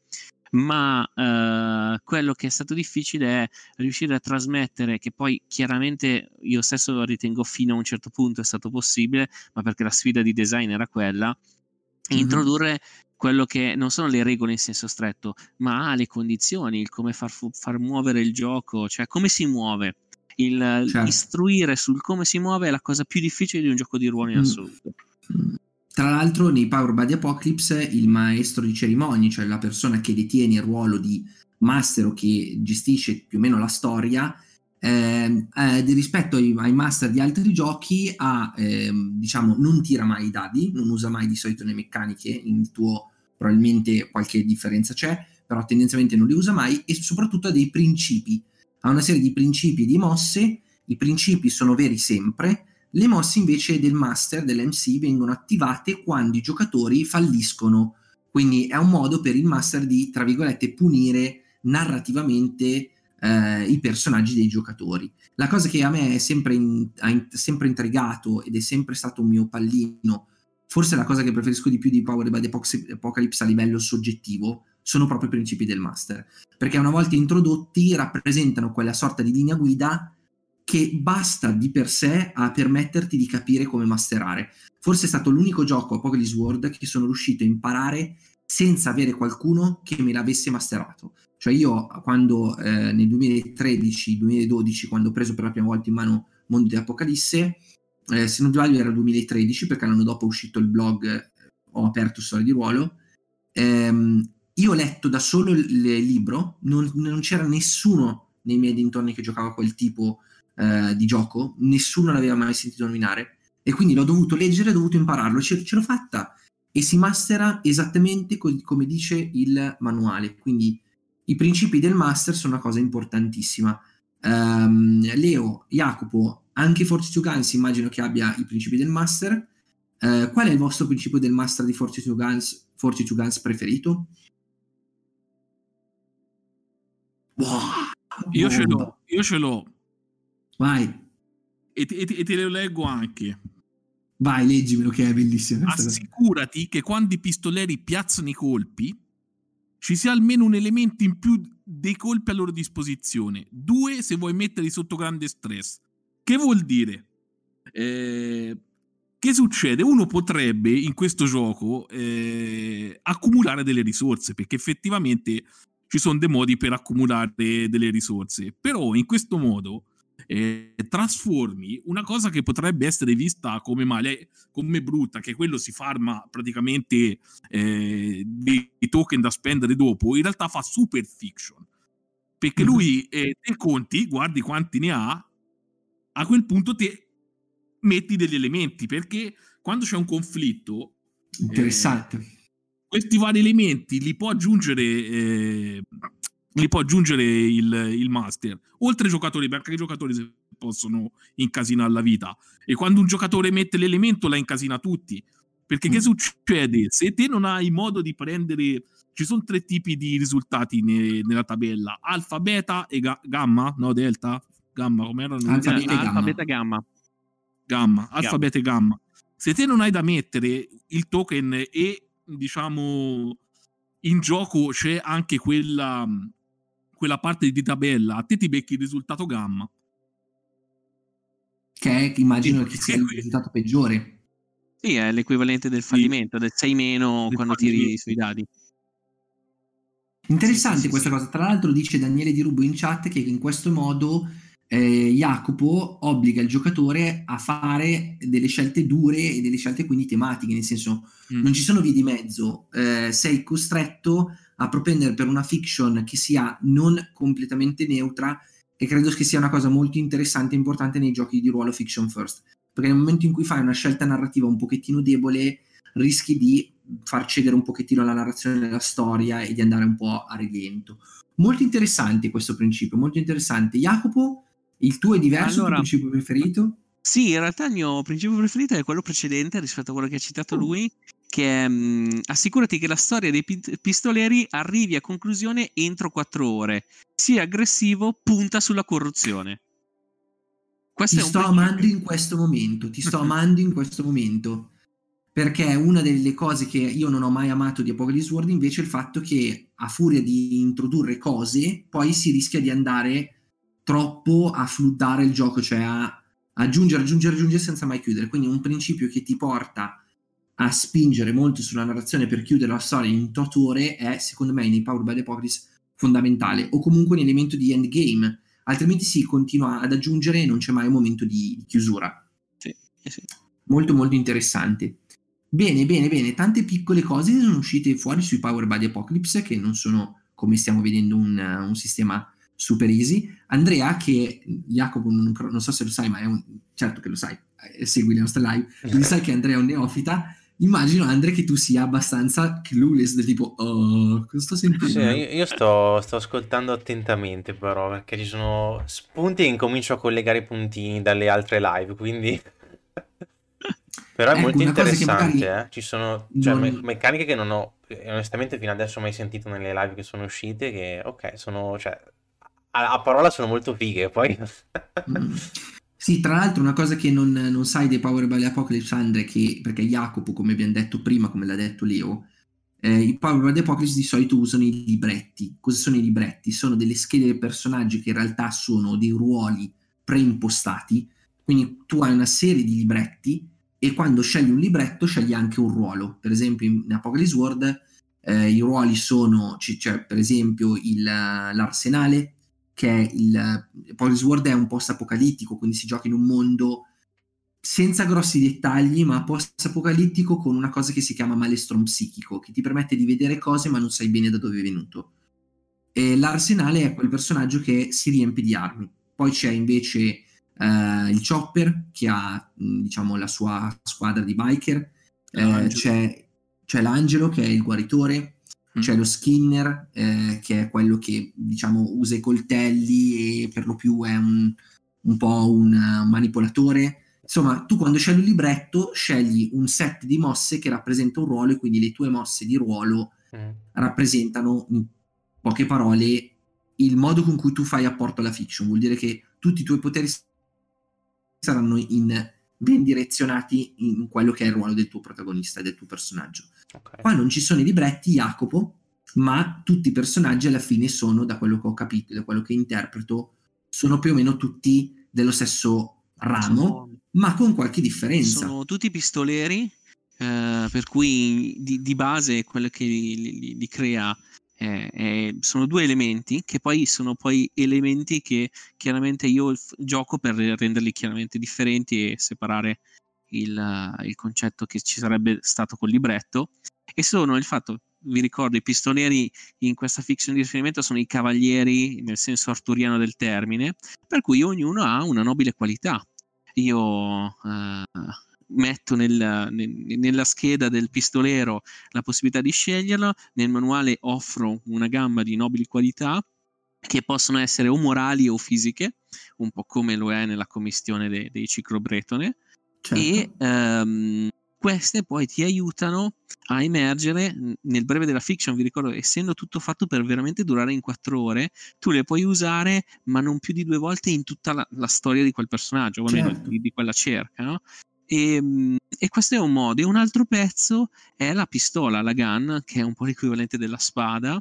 ma uh, quello che è stato difficile è riuscire a trasmettere, che poi chiaramente io stesso lo ritengo fino a un certo punto è stato possibile, ma perché la sfida di design era quella, mm-hmm. introdurre quello che non sono le regole in senso stretto, ma le condizioni, il come far, far muovere il gioco, cioè come si muove il certo. istruire sul come si muove è la cosa più difficile di un gioco di ruolo in mm. assoluto. Mm. Tra l'altro, nei Power by the Apocalypse, il maestro di cerimonie, cioè la persona che detiene il ruolo di master o che gestisce più o meno la storia, eh, eh, rispetto ai, ai, master di altri giochi, ha, eh, diciamo, non tira mai i dadi, non usa mai di solito le meccaniche. In tuo probabilmente qualche differenza c'è, però tendenzialmente non li usa mai e soprattutto ha dei principi ha una serie di principi e di mosse, i principi sono veri sempre, le mosse invece del master, dell'MC, vengono attivate quando i giocatori falliscono, quindi è un modo per il master di, tra virgolette, punire narrativamente eh, i personaggi dei giocatori. La cosa che a me è sempre, in, ha sempre intrigato ed è sempre stato un mio pallino, forse la cosa che preferisco di più di Power by the Apocalypse a livello soggettivo, sono proprio i principi del master, perché una volta introdotti rappresentano quella sorta di linea guida che basta di per sé a permetterti di capire come masterare. Forse è stato l'unico gioco a Apocalypse World che sono riuscito a imparare senza avere qualcuno che me l'avesse masterato. Cioè io quando eh, nel 2013-2012, quando ho preso per la prima volta in mano Mondo di Apocalisse, eh, se non sbaglio era 2013 perché l'anno dopo è uscito il blog, eh, ho aperto Storia di Ruolo, ehm, io ho letto da solo il, il libro, non, non, c'era nessuno nei miei dintorni che giocava quel tipo eh, di gioco, nessuno l'aveva mai sentito nominare e quindi l'ho dovuto leggere, ho dovuto impararlo, ce, ce l'ho fatta e si mastera esattamente co- come dice il manuale, quindi i principi del master sono una cosa importantissima. Um, Leo, Jacopo, anche Fortitude Guns immagino che abbia i principi del master. Uh, qual è il vostro principio del master di Fortitude Guns, Fortitude Guns preferito? Io ce l'ho, io ce l'ho. Vai. E, te, e te lo leggo anche. Vai, leggimelo che è bellissimo. Assicurati che quando i pistoleri piazzano i colpi ci sia almeno un elemento in più dei colpi a loro disposizione. Due, se vuoi metterli sotto grande stress. Che vuol dire? Eh, che succede? Uno potrebbe in questo gioco eh, accumulare delle risorse perché effettivamente ci sono dei modi per accumulare delle risorse. Però in questo modo eh, trasformi una cosa che potrebbe essere vista come male, come brutta, che quello si farma praticamente eh, dei token da spendere dopo, in realtà fa super fiction. Perché lui eh, te conti, guardi quanti ne ha, a quel punto te metti degli elementi, perché quando c'è un conflitto... Interessante eh, questi vari elementi li può aggiungere, eh, li può aggiungere il, il, master. Oltre ai giocatori, perché i giocatori possono incasinare la vita. E quando un giocatore mette l'elemento, la incasina tutti. Perché mm. che succede? Se te non hai modo di prendere... Ci sono tre tipi di risultati ne, nella tabella. Alfa, beta e ga- gamma? No, delta? Gamma, come erano? Alfa, beta, alfa, beta, gamma. Gamma, alfa, gamma. beta e gamma. Se te non hai da mettere il token e diciamo, in gioco c'è anche quella, quella parte di tabella, a te ti becchi il risultato gamma. Che è, immagino che sia il risultato peggiore. Sì, è l'equivalente del fallimento, sì. del 6 meno del quando tiri sui dadi. Interessante sì, sì, questa cosa. Tra l'altro dice Daniele Di Rubo in chat che in questo modo eh, Jacopo obbliga il giocatore a fare delle scelte dure e delle scelte quindi tematiche, nel senso mm. non ci sono vie di mezzo, eh, sei costretto a propendere per una fiction che sia non completamente neutra e credo che sia una cosa molto interessante e importante nei giochi di ruolo fiction first. perché nel momento in cui fai una scelta narrativa un pochettino debole rischi di far cedere un pochettino la narrazione della storia e di andare un po' a rilento. Molto interessante questo principio, molto interessante. Jacopo, il tuo è diverso, allora, tuo principio preferito? Sì, in realtà il mio principio preferito è quello precedente rispetto a quello che ha citato oh. lui, che è mh, assicurati che la storia dei pistoleri arrivi a conclusione entro quattro ore. Sii aggressivo, punta sulla corruzione. Questo ti sto principio. amando in questo momento, ti sto amando in questo momento perché una delle cose che io non ho mai amato di Apocalypse World invece è il fatto che a furia di introdurre cose poi si rischia di andare troppo a fluddare il gioco, cioè a aggiungere, aggiungere, aggiungere senza mai chiudere. Quindi un principio che ti porta a spingere molto sulla narrazione per chiudere la storia in tot ore è, secondo me, nei Power by the Apocalypse fondamentale, o comunque un elemento di endgame, altrimenti si continua ad aggiungere e non c'è mai un momento di chiusura. Sì, sì. Molto molto interessante. Bene, bene, bene, tante piccole cose sono uscite fuori sui Power by the Apocalypse che non sono, come stiamo vedendo, un, un sistema super easy. Andrea, che Jacopo non, non, so se lo sai, ma è un, certo che lo sai, eh, segui le nostre live, quindi sai che Andrea è un neofita. Immagino, Andrea, che tu sia abbastanza clueless, del tipo, oh, cosa sto sentendo? Sì, io sto, sto, ascoltando attentamente, però, perché ci sono spunti e incomincio a collegare i puntini dalle altre live, quindi... Però è ecco, molto interessante, eh? ci sono cioè, non... me- meccaniche che non ho onestamente fino adesso mai sentito nelle live che sono uscite, che ok, sono, cioè, a, a parola sono molto fighe, poi... mm. Sì, tra l'altro una cosa che non, non sai dei Power by Apocalypse, Andre, che, perché Jacopo, come abbiamo detto prima, come l'ha detto Leo, eh, i Power by Apocalypse di solito usano i libretti. Cosa sono i libretti? Sono delle schede dei personaggi che in realtà sono dei ruoli preimpostati, quindi tu hai una serie di libretti e quando scegli un libretto scegli anche un ruolo. Per esempio in Apocalypse World eh, i ruoli sono, cioè per esempio il, l'arsenale, che è il... Apocalypse World è un post-apocalittico, quindi si gioca in un mondo senza grossi dettagli, ma post-apocalittico con una cosa che si chiama malestrom psichico, che ti permette di vedere cose ma non sai bene da dove è venuto. E l'arsenale è quel personaggio che si riempie di armi. Poi c'è invece eh, il Chopper che ha diciamo la sua squadra di biker, eh, c'è, c'è, l'Angelo che è il guaritore. C'è lo Skinner eh, che è quello che diciamo usa i coltelli e per lo più è un, un po' un, un manipolatore. Insomma, tu quando scegli un libretto scegli un set di mosse che rappresenta un ruolo e quindi le tue mosse di ruolo mm. rappresentano, in poche parole, il modo con cui tu fai apporto alla fiction. Vuol dire che tutti i tuoi poteri saranno in, ben direzionati in quello che è il ruolo del tuo protagonista e del tuo personaggio. Okay. Qua non ci sono i libretti, Jacopo, ma tutti i personaggi alla fine sono, da quello che ho capito, da quello che interpreto, sono più o meno tutti dello stesso ramo, sono, ma con qualche differenza. Sono tutti pistoleri, eh, per cui di, di, base quello che li, li, li crea eh, eh, sono due elementi che poi sono poi elementi che chiaramente io f- gioco per renderli chiaramente differenti e separare il, il, concetto che ci sarebbe stato col libretto e sono il fatto vi ricordo i pistolieri in questa fiction di riferimento sono i cavalieri nel senso arturiano del termine per cui ognuno ha una nobile qualità. Io eh, metto nel, nel, nella scheda del pistolero la possibilità di sceglierlo, nel manuale offro una gamma di nobili qualità che possono essere o morali o fisiche, un po' come lo è nella commissione de, dei ciclobretone, certo. e um, queste poi ti aiutano a emergere nel breve della fiction, vi ricordo, essendo tutto fatto per veramente durare in quattro ore, tu le puoi usare ma non più di due volte in tutta la, la storia di quel personaggio, certo. di, di, quella cerca, no? E, ehm, e, questo è un modo. E un altro pezzo è la pistola, la gun, che è un po' l'equivalente della spada,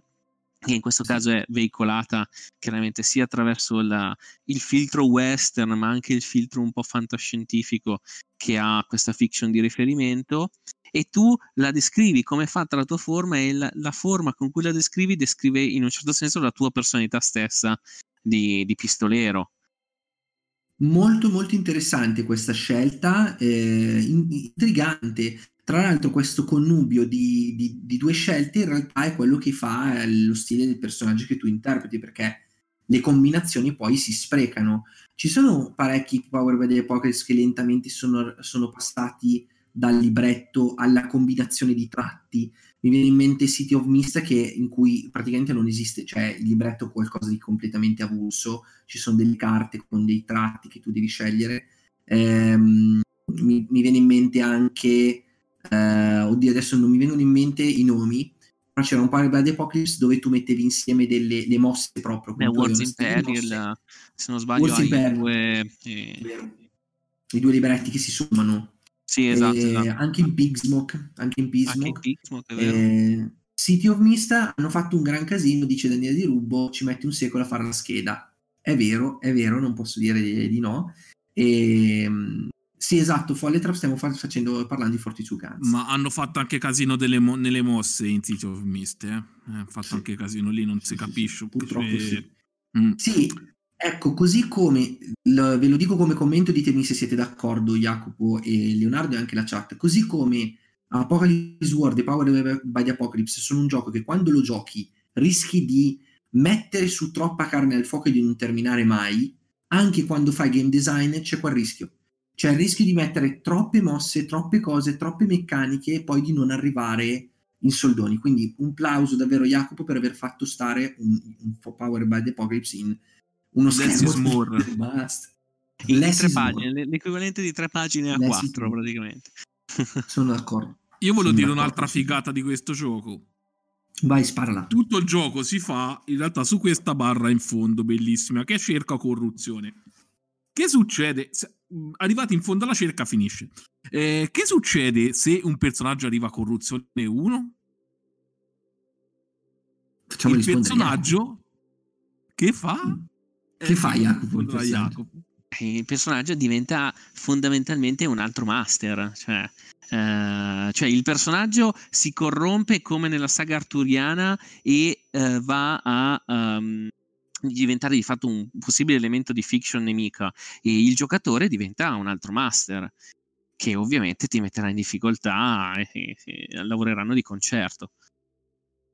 che in questo caso è veicolata chiaramente sia attraverso la, il filtro western, ma anche il filtro un po' fantascientifico che ha questa fiction di riferimento. E tu la descrivi come è fatta la tua forma e la, la forma con cui la descrivi descrive in un certo senso la tua personalità stessa di, di pistolero Molto molto interessante questa scelta, eh, intrigante. Tra l'altro questo connubio di, di, di, due scelte in realtà è quello che fa lo stile del personaggio che tu interpreti, perché le combinazioni poi si sprecano. Ci sono parecchi Power by the Apocalypse che lentamente sono, sono passati dal libretto alla combinazione di tratti. Mi viene in mente City of Mist che, in cui praticamente non esiste, cioè il libretto è qualcosa di completamente avulso, ci sono delle carte con dei tratti che tu devi scegliere. Ehm, mi, mi, viene in mente anche, eh, oddio adesso non mi vengono in mente i nomi, però c'era un Power by the Apocalypse dove tu mettevi insieme delle le mosse proprio. Beh, Wars Imperial, se non sbaglio, Wars Imperial, due, eh... i due libretti che si sommano. Sì, esatto, eh, esatto. Anche in Pigsmoke, anche in Pigsmoke, eh, City of Mist hanno fatto un gran casino, dice Daniele Di Rubbo, ci metti un secolo a fare la scheda. È vero, è vero, non posso dire di, di no. E, ehm, sì, esatto, Folle Trap stiamo fa- facendo, parlando di Forti Guns. Ma hanno fatto anche casino mo- nelle mosse in City of Mist, eh? Hanno fatto sì. anche casino lì, non si capisce. Purtroppo sì. Mm. Sì, Ecco, così come, lo, ve lo dico come commento, ditemi se siete d'accordo Jacopo e Leonardo e anche la chat, così come Apocalypse World e Power by the Apocalypse sono un gioco che quando lo giochi rischi di mettere su troppa carne al fuoco e di non terminare mai, anche quando fai game design c'è quel rischio. C'è il rischio di mettere troppe mosse, troppe cose, troppe meccaniche e poi di non arrivare in soldoni. Quindi un plauso davvero Jacopo per aver fatto stare un, un Power by the Apocalypse in uno schermo basta. In tre pagine, l'equivalente di tre pagine a Less quattro praticamente. Sono d'accordo. Io voglio Sono dire d'accordo. un'altra figata di questo gioco. Vai, sparala. Tutto il gioco si fa in realtà su questa barra in fondo, bellissima, che cerca corruzione. Che succede? Arrivati in fondo alla cerca finisce. Eh, che succede se un personaggio arriva a corruzione 1? Facciamo il personaggio che fa? Mm che fa Jacopo? Il, Jacopo? il personaggio diventa fondamentalmente un altro master, cioè, uh, cioè, il personaggio si corrompe come nella saga arturiana e uh, va a um, diventare di fatto un possibile elemento di fiction nemica e il giocatore diventa un altro master che ovviamente ti metterà in difficoltà e, e, e lavoreranno di concerto.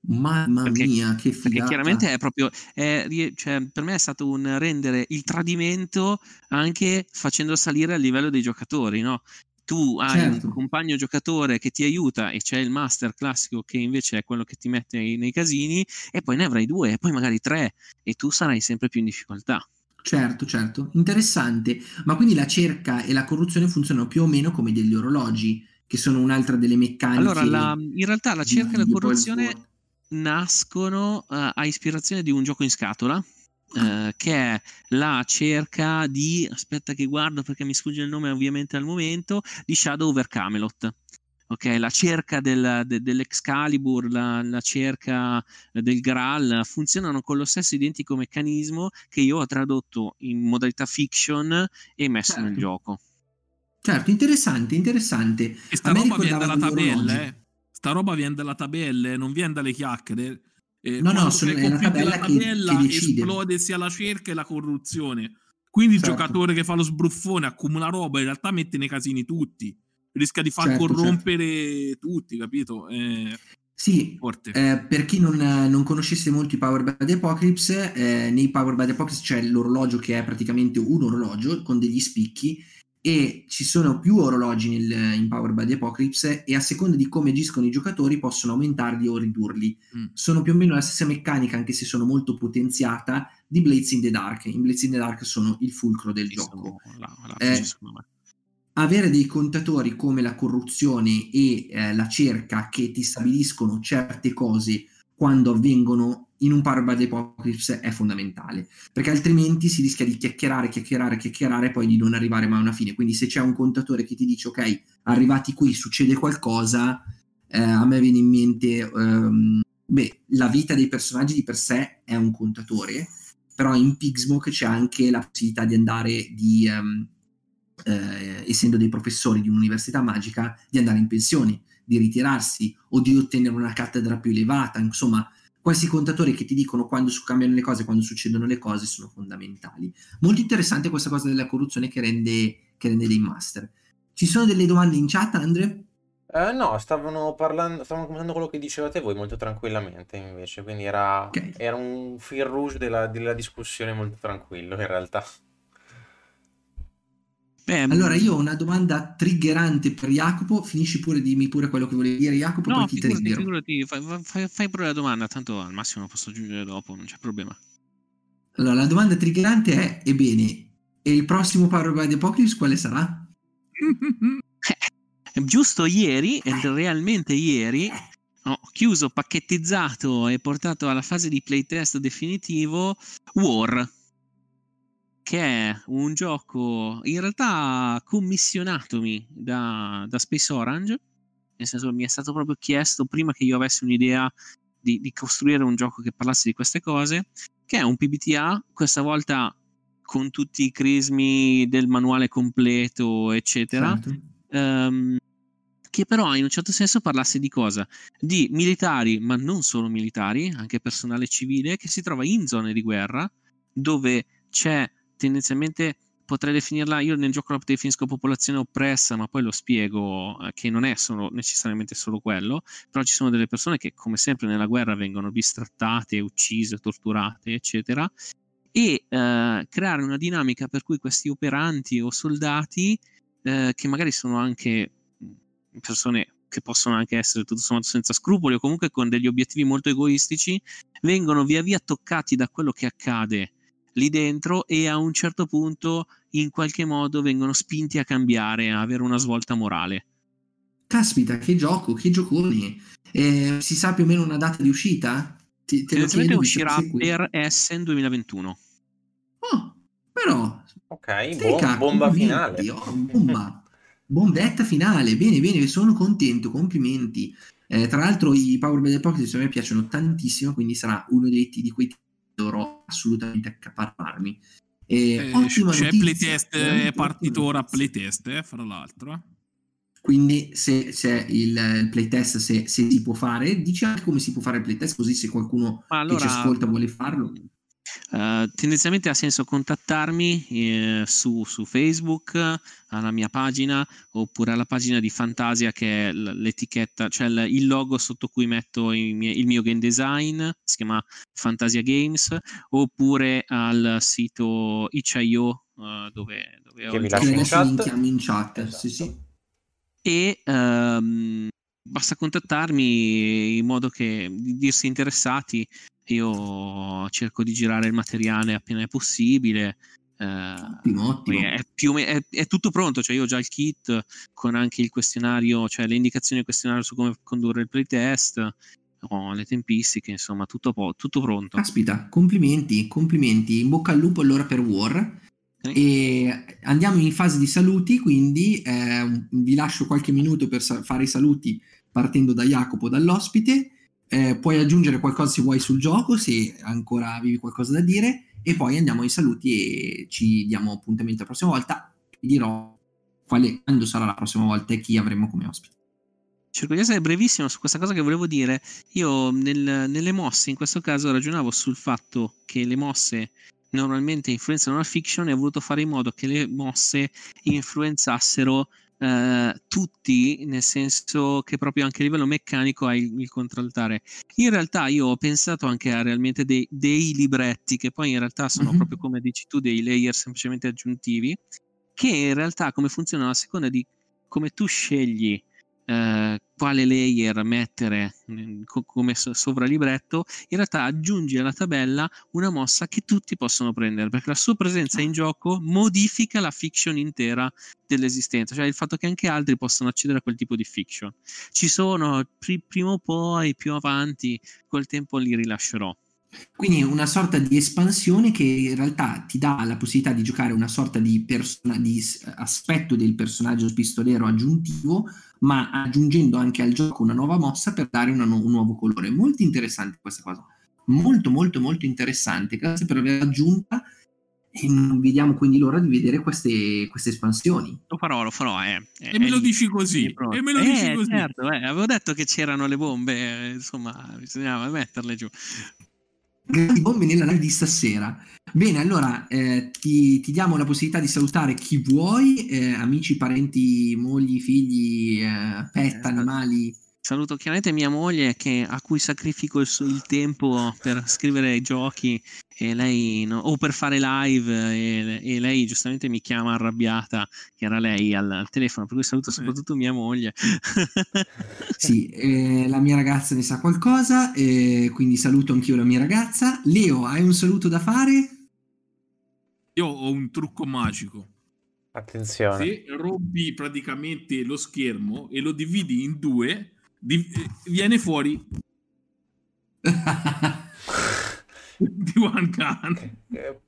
Mamma perché, mia, che figata. Perché chiaramente è proprio, è, cioè, per me è stato un rendere il tradimento anche facendo salire a livello dei giocatori, no? Tu hai certo. un compagno giocatore che ti aiuta e c'è il master classico che invece è quello che ti mette nei, casini e poi ne avrai due e poi magari tre e tu sarai sempre più in difficoltà. Certo, certo, interessante. Ma quindi la cerca e la corruzione funzionano più o meno come degli orologi, che sono un'altra delle meccaniche. Allora, la, in realtà la cerca e la corruzione nascono uh, a ispirazione di un gioco in scatola uh, che è la cerca di aspetta che guardo perché mi sfugge il nome ovviamente al momento di Shadow over Camelot. Ok la cerca del, de, dell'Excalibur la, la cerca del Graal funzionano con lo stesso identico meccanismo che io ho tradotto in modalità fiction e messo certo. nel gioco. Certo interessante interessante. E sta roba viene dalla tabella eh. Sta roba viene dalla tabella, non viene dalle chiacchiere. Eh, no, no, sono, è una tabella, la tabella che, che esplode sia la cerca che la corruzione. Quindi certo. il giocatore che fa lo sbruffone accumula roba, in realtà mette nei casini tutti. Rischia di far certo, certo. corrompere certo. tutti, capito? Eh, sì, eh, per chi non, non, conoscesse molto i Power by the Apocalypse, eh, nei Power by the Apocalypse c'è l'orologio che è praticamente un orologio con degli spicchi e ci sono più orologi nel, in Power by the Apocalypse e a seconda di come agiscono i giocatori possono aumentarli o ridurli. Mm. Sono più o meno la stessa meccanica, anche se sono molto potenziata, di Blades in the Dark. In Blades in the Dark sono il fulcro del gioco. La, la eh, avere dei contatori come la corruzione e eh, la cerca che ti stabiliscono certe cose quando avvengono in un by the Apocalypse è fondamentale, perché altrimenti si rischia di chiacchierare, chiacchierare, chiacchierare e poi di non arrivare mai a una fine. Quindi se c'è un contatore che ti dice ok, arrivati qui succede qualcosa, eh, a me viene in mente, um, beh, la vita dei personaggi di per sé è un contatore, però in Pigsmoke c'è anche la possibilità di andare di... Um, eh, essendo dei professori di un'università magica, di andare in pensione, di ritirarsi o di ottenere una cattedra più elevata, insomma, questi contatori che ti dicono quando cambiano le cose, quando succedono le cose, sono fondamentali. Molto interessante questa cosa della corruzione che rende, che rende dei master. Ci sono delle domande in chat, Andre? Eh, no, stavano parlando, stavano commentando quello che dicevate voi molto tranquillamente invece, quindi era, Ok. era un fil rouge della, della discussione molto tranquillo in realtà. Beh, Allora, io ho una domanda triggerante per Jacopo. Finisci pure, dimmi pure quello che volevi dire, Jacopo, No, poi ti figurati, fai, fai- fai pure la domanda, tanto al massimo posso aggiungere dopo, non c'è problema. Allora, la domanda triggerante è: ebbene, e il prossimo Power by the Apocalypse quale sarà? Giusto ieri, ed realmente ieri, ho chiuso, pacchettizzato e portato alla fase di playtest definitivo War, che è un gioco in realtà commissionatomi da, da Space Orange, nel senso mi è stato proprio chiesto prima che io avessi un'idea di, di costruire un gioco che parlasse di queste cose, che è un PBTA, questa volta con tutti i crismi del manuale completo, eccetera Certo. ehm, che però in un certo senso parlasse di cosa? Di militari, ma non solo militari, anche personale civile, che si trova in zone di guerra, dove c'è tendenzialmente, potrei definirla, io nel gioco la definisco popolazione oppressa, ma poi lo spiego eh, che non è solo, necessariamente solo quello, però ci sono delle persone che come sempre nella guerra vengono bistrattate, uccise, torturate, eccetera, e eh, creare una dinamica per cui questi operanti o soldati eh, che magari sono anche mh, persone che possono anche essere tutto sommato senza scrupoli o comunque con degli obiettivi molto egoistici, vengono via via toccati da quello che accade lì dentro e a un certo punto in qualche modo vengono spinti a cambiare, a avere una svolta morale. Caspita, che gioco, che giocone. Eh, si sa più o meno una data di uscita? Ti, te chiedo, uscirà per Essen 2021. Oh, però, Ok, bom- bomba finale. oh, bomba. Bombetta finale, bene, bene, sono contento, complimenti. Eh, tra l'altro i Power the Apocalypse a me piacciono tantissimo, quindi sarà uno dei, di quei titoli assolutamente accaparrarmi. Eh, Eh, ottima c'è notizia, playtest, è partito ora playtest, eh, fra l'altro. Quindi se c'è il, playtest, se, se si può fare, dici anche come si può fare il playtest, così se qualcuno Ma che ci allora, ascolta vuole farlo. Eh, tendenzialmente ha senso contattarmi eh, su, su Facebook alla mia pagina oppure alla pagina di Fantasia che è l- l'etichetta, cioè il, il logo sotto cui metto i miei- il mio game design, si chiama Fantasia Games, oppure al sito itch.io eh, dove, dove ho il in chat. in chat. Esatto. Sì, sì. e ehm, basta contattarmi in modo che di dirsi interessati io cerco di girare il materiale appena è possibile eh, Ottimo, ottimo. è, me- è- è tutto pronto cioè io ho già il kit con anche il questionario cioè le indicazioni del questionario su come condurre il playtest ho le tempistiche insomma tutto, po- tutto pronto Caspita, complimenti, complimenti. In bocca al lupo allora per War. E andiamo in fase di saluti, quindi eh, vi lascio qualche minuto per sa- fare i saluti partendo da Jacopo, dall'ospite. Eh, puoi aggiungere qualcosa se vuoi sul gioco, se ancora avevi qualcosa da dire, e poi andiamo ai saluti e ci diamo appuntamento la prossima volta. Vi dirò quale, quando sarà la prossima volta e chi avremo come ospite. Cerco di essere brevissimo su questa cosa che volevo dire. Io nel- nelle mosse, in questo caso, ragionavo sul fatto che le mosse normalmente influenzano la fiction e ho voluto fare in modo che le mosse influenzassero eh, tutti, nel senso che proprio anche a livello meccanico hai il, il contraltare. In realtà io ho pensato anche a realmente dei, dei libretti che poi in realtà sono Mhm. proprio come dici tu, dei layer semplicemente aggiuntivi, che in realtà come funzionano a seconda di come tu scegli eh, quale layer mettere mm, co- come so- sovralibretto, in realtà aggiungi alla tabella una mossa che tutti possono prendere, perché la sua presenza in gioco modifica la fiction intera dell'esistenza, cioè il fatto che anche altri possano accedere a quel tipo di fiction. Ci sono pri- prima o poi, più avanti, col tempo li rilascerò. Quindi una sorta di espansione che in realtà ti dà la possibilità di giocare una sorta di, persona- di aspetto del personaggio pistolero aggiuntivo, ma aggiungendo anche al gioco una nuova mossa per dare una nu- un nuovo colore. Molto interessante questa cosa. Molto, molto, molto interessante. Grazie per averla aggiunta. E non vediamo quindi l'ora di vedere queste, queste espansioni. Lo farò, lo farò. Eh. È- E me lo dici così. E me lo Eh, dici così. certo, eh, avevo detto che c'erano le bombe, eh, insomma, bisognava metterle giù. Grandi bombe nella live di stasera. Bene, allora eh, ti, ti, diamo la possibilità di salutare chi vuoi, eh, amici, parenti, mogli, figli, eh, pet, eh, animali. Saluto chiaramente mia moglie che, a cui sacrifico il, il, tempo per scrivere giochi e lei, no, o per fare live e, e, lei giustamente mi chiama arrabbiata, che era lei al, al telefono, per cui saluto soprattutto mia moglie. sì, eh, la mia ragazza ne sa qualcosa, eh, quindi saluto anch'io la mia ragazza. Leo, hai un saluto da fare? Io ho un trucco magico. Attenzione. Se rompi praticamente lo schermo e lo dividi in due, di- viene fuori di One Gun. Che,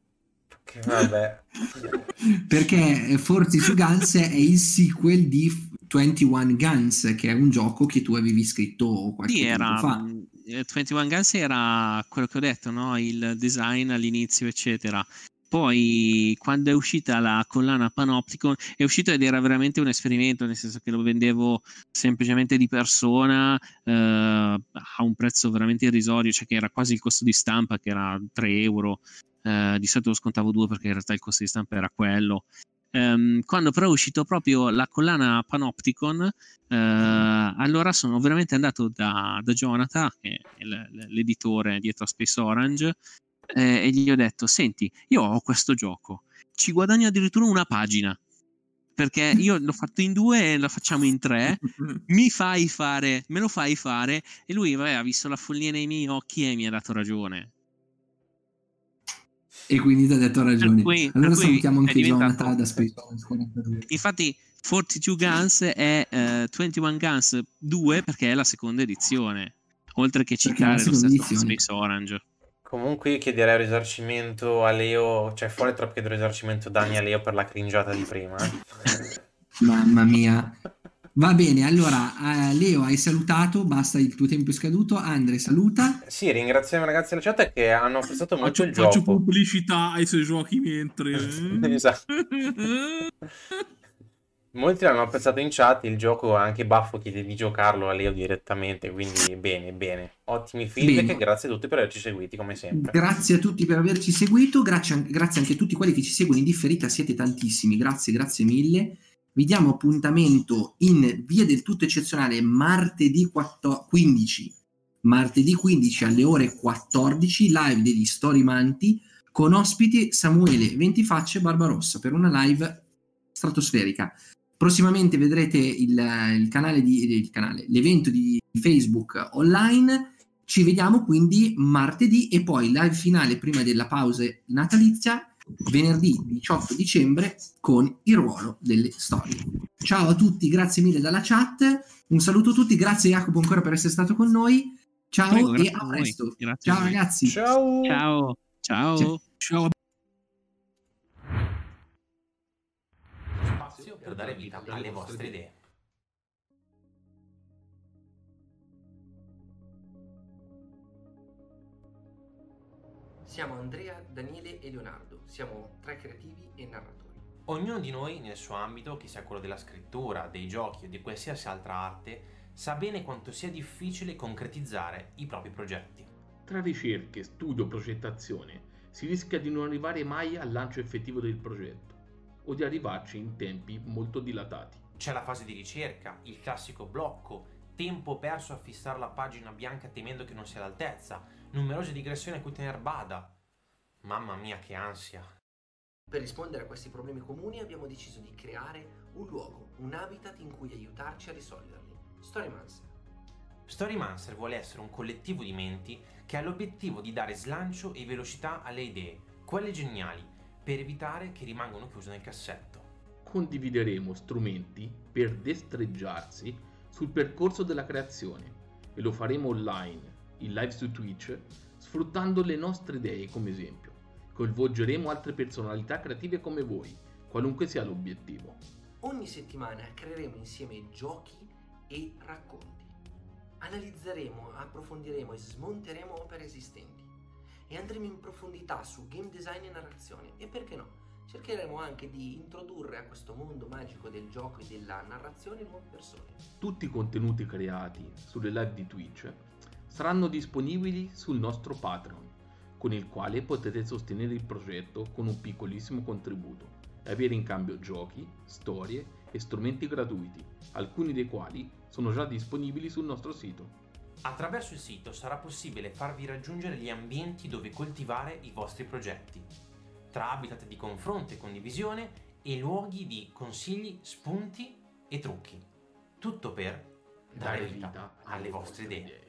che, vabbè. Perché Forza su Guns è il sequel di 21 Guns, che è un gioco che tu avevi scritto qualche sì, era, fa. 21 Guns era quello che ho detto, no? il design all'inizio, eccetera. Poi, quando è uscita la collana Panopticon, è uscito ed era veramente un esperimento, nel senso che lo vendevo semplicemente di persona eh, a un prezzo veramente irrisorio, cioè che era quasi il costo di stampa, che era 3 euro. Eh, di solito lo scontavo 2 perché in realtà il costo di stampa era quello. Um, quando però è uscito proprio la collana Panopticon, uh, allora sono veramente andato da, da Jonathan, che è l'editore dietro a Space Orange, eh, e gli ho detto: Senti, io ho questo gioco, ci guadagno addirittura una pagina. Perché io l'ho fatto in due e lo facciamo in tre. Mi fai fare, me lo fai fare. E lui vabbè, ha visto la follia nei miei occhi e mi ha dato ragione. E quindi ti ha detto ragione. Cui, allora salutiamo anche Jonathan da Space Infatti, 42 Guns è uh, 21 Guns 2 perché è la seconda edizione. Oltre che citare lo stesso Space Orange. Comunque io chiederei risarcimento a Leo, cioè fuori troppo chiedere un risarcimento danni a Leo per la cringiata di prima. Eh. Mamma mia. Va bene, allora uh, Leo hai salutato, basta il tuo tempo è scaduto. Andre saluta. Sì, ringraziamo i ragazzi della chat che hanno apprezzato molto faccio, il faccio gioco. Faccio pubblicità ai suoi giochi mentre... esatto. Molti l'hanno apprezzato in chat, il gioco anche Baffo chiede di giocarlo a Leo direttamente, quindi bene, bene. Ottimi feedback bene. grazie a tutti per averci seguiti come sempre. Grazie a tutti per averci seguito, grazie, grazie anche a tutti quelli che ci seguono in differita, siete tantissimi, grazie, grazie mille. Vi diamo appuntamento in via del tutto eccezionale martedì 15, martedì 15 alle ore 14, live degli Storymanti con ospiti Samuele Ventifacce e Barbarossa per una live stratosferica. Prossimamente vedrete il, il, canale di, il canale, l'evento di Facebook online. Ci vediamo quindi martedì e poi live finale prima della pausa natalizia venerdì 18 dicembre con il ruolo delle storie. Ciao a tutti, grazie mille dalla chat. Un saluto a tutti, grazie Jacopo ancora per essere stato con noi. Ciao Prego, e a presto. Ciao ragazzi. Ciao. Ciao. Ciao. Ciao. Per dare vita alle vostre idee. Siamo Andrea, Daniele e Leonardo, siamo tre creativi e narratori. Ognuno di noi nel suo ambito, che sia quello della scrittura, dei giochi o di qualsiasi altra arte, sa bene quanto sia difficile concretizzare i propri progetti. Tra ricerche, studio, progettazione, si rischia di non arrivare mai al lancio effettivo del progetto o di arrivarci in tempi molto dilatati. C'è la fase di ricerca, il classico blocco, tempo perso a fissare la pagina bianca temendo che non sia all'altezza, numerose digressioni a cui tener bada. Mamma mia che ansia. Per rispondere a questi problemi comuni abbiamo deciso di creare un luogo, un habitat in cui aiutarci a risolverli. Storymancer. Storymancer vuole essere un collettivo di menti che ha l'obiettivo di dare slancio e velocità alle idee, quelle geniali, per evitare che rimangano chiuse nel cassetto. Condivideremo strumenti per destreggiarsi sul percorso della creazione e lo faremo online, in live su Twitch, sfruttando le nostre idee come esempio. Coinvolgeremo altre personalità creative come voi, qualunque sia l'obiettivo. Ogni settimana creeremo insieme giochi e racconti. Analizzeremo, approfondiremo e smonteremo opere esistenti e andremo in profondità su game design e narrazione e perché no, cercheremo anche di introdurre a questo mondo magico del gioco e della narrazione nuove persone. Tutti i contenuti creati sulle live di Twitch saranno disponibili sul nostro Patreon, con il quale potete sostenere il progetto con un piccolissimo contributo e avere in cambio giochi, storie e strumenti gratuiti, alcuni dei quali sono già disponibili sul nostro sito. Attraverso il sito sarà possibile farvi raggiungere gli ambienti dove coltivare i vostri progetti, tra habitat di confronto e condivisione e luoghi di consigli, spunti e trucchi. Tutto per dare vita alle vostre idee.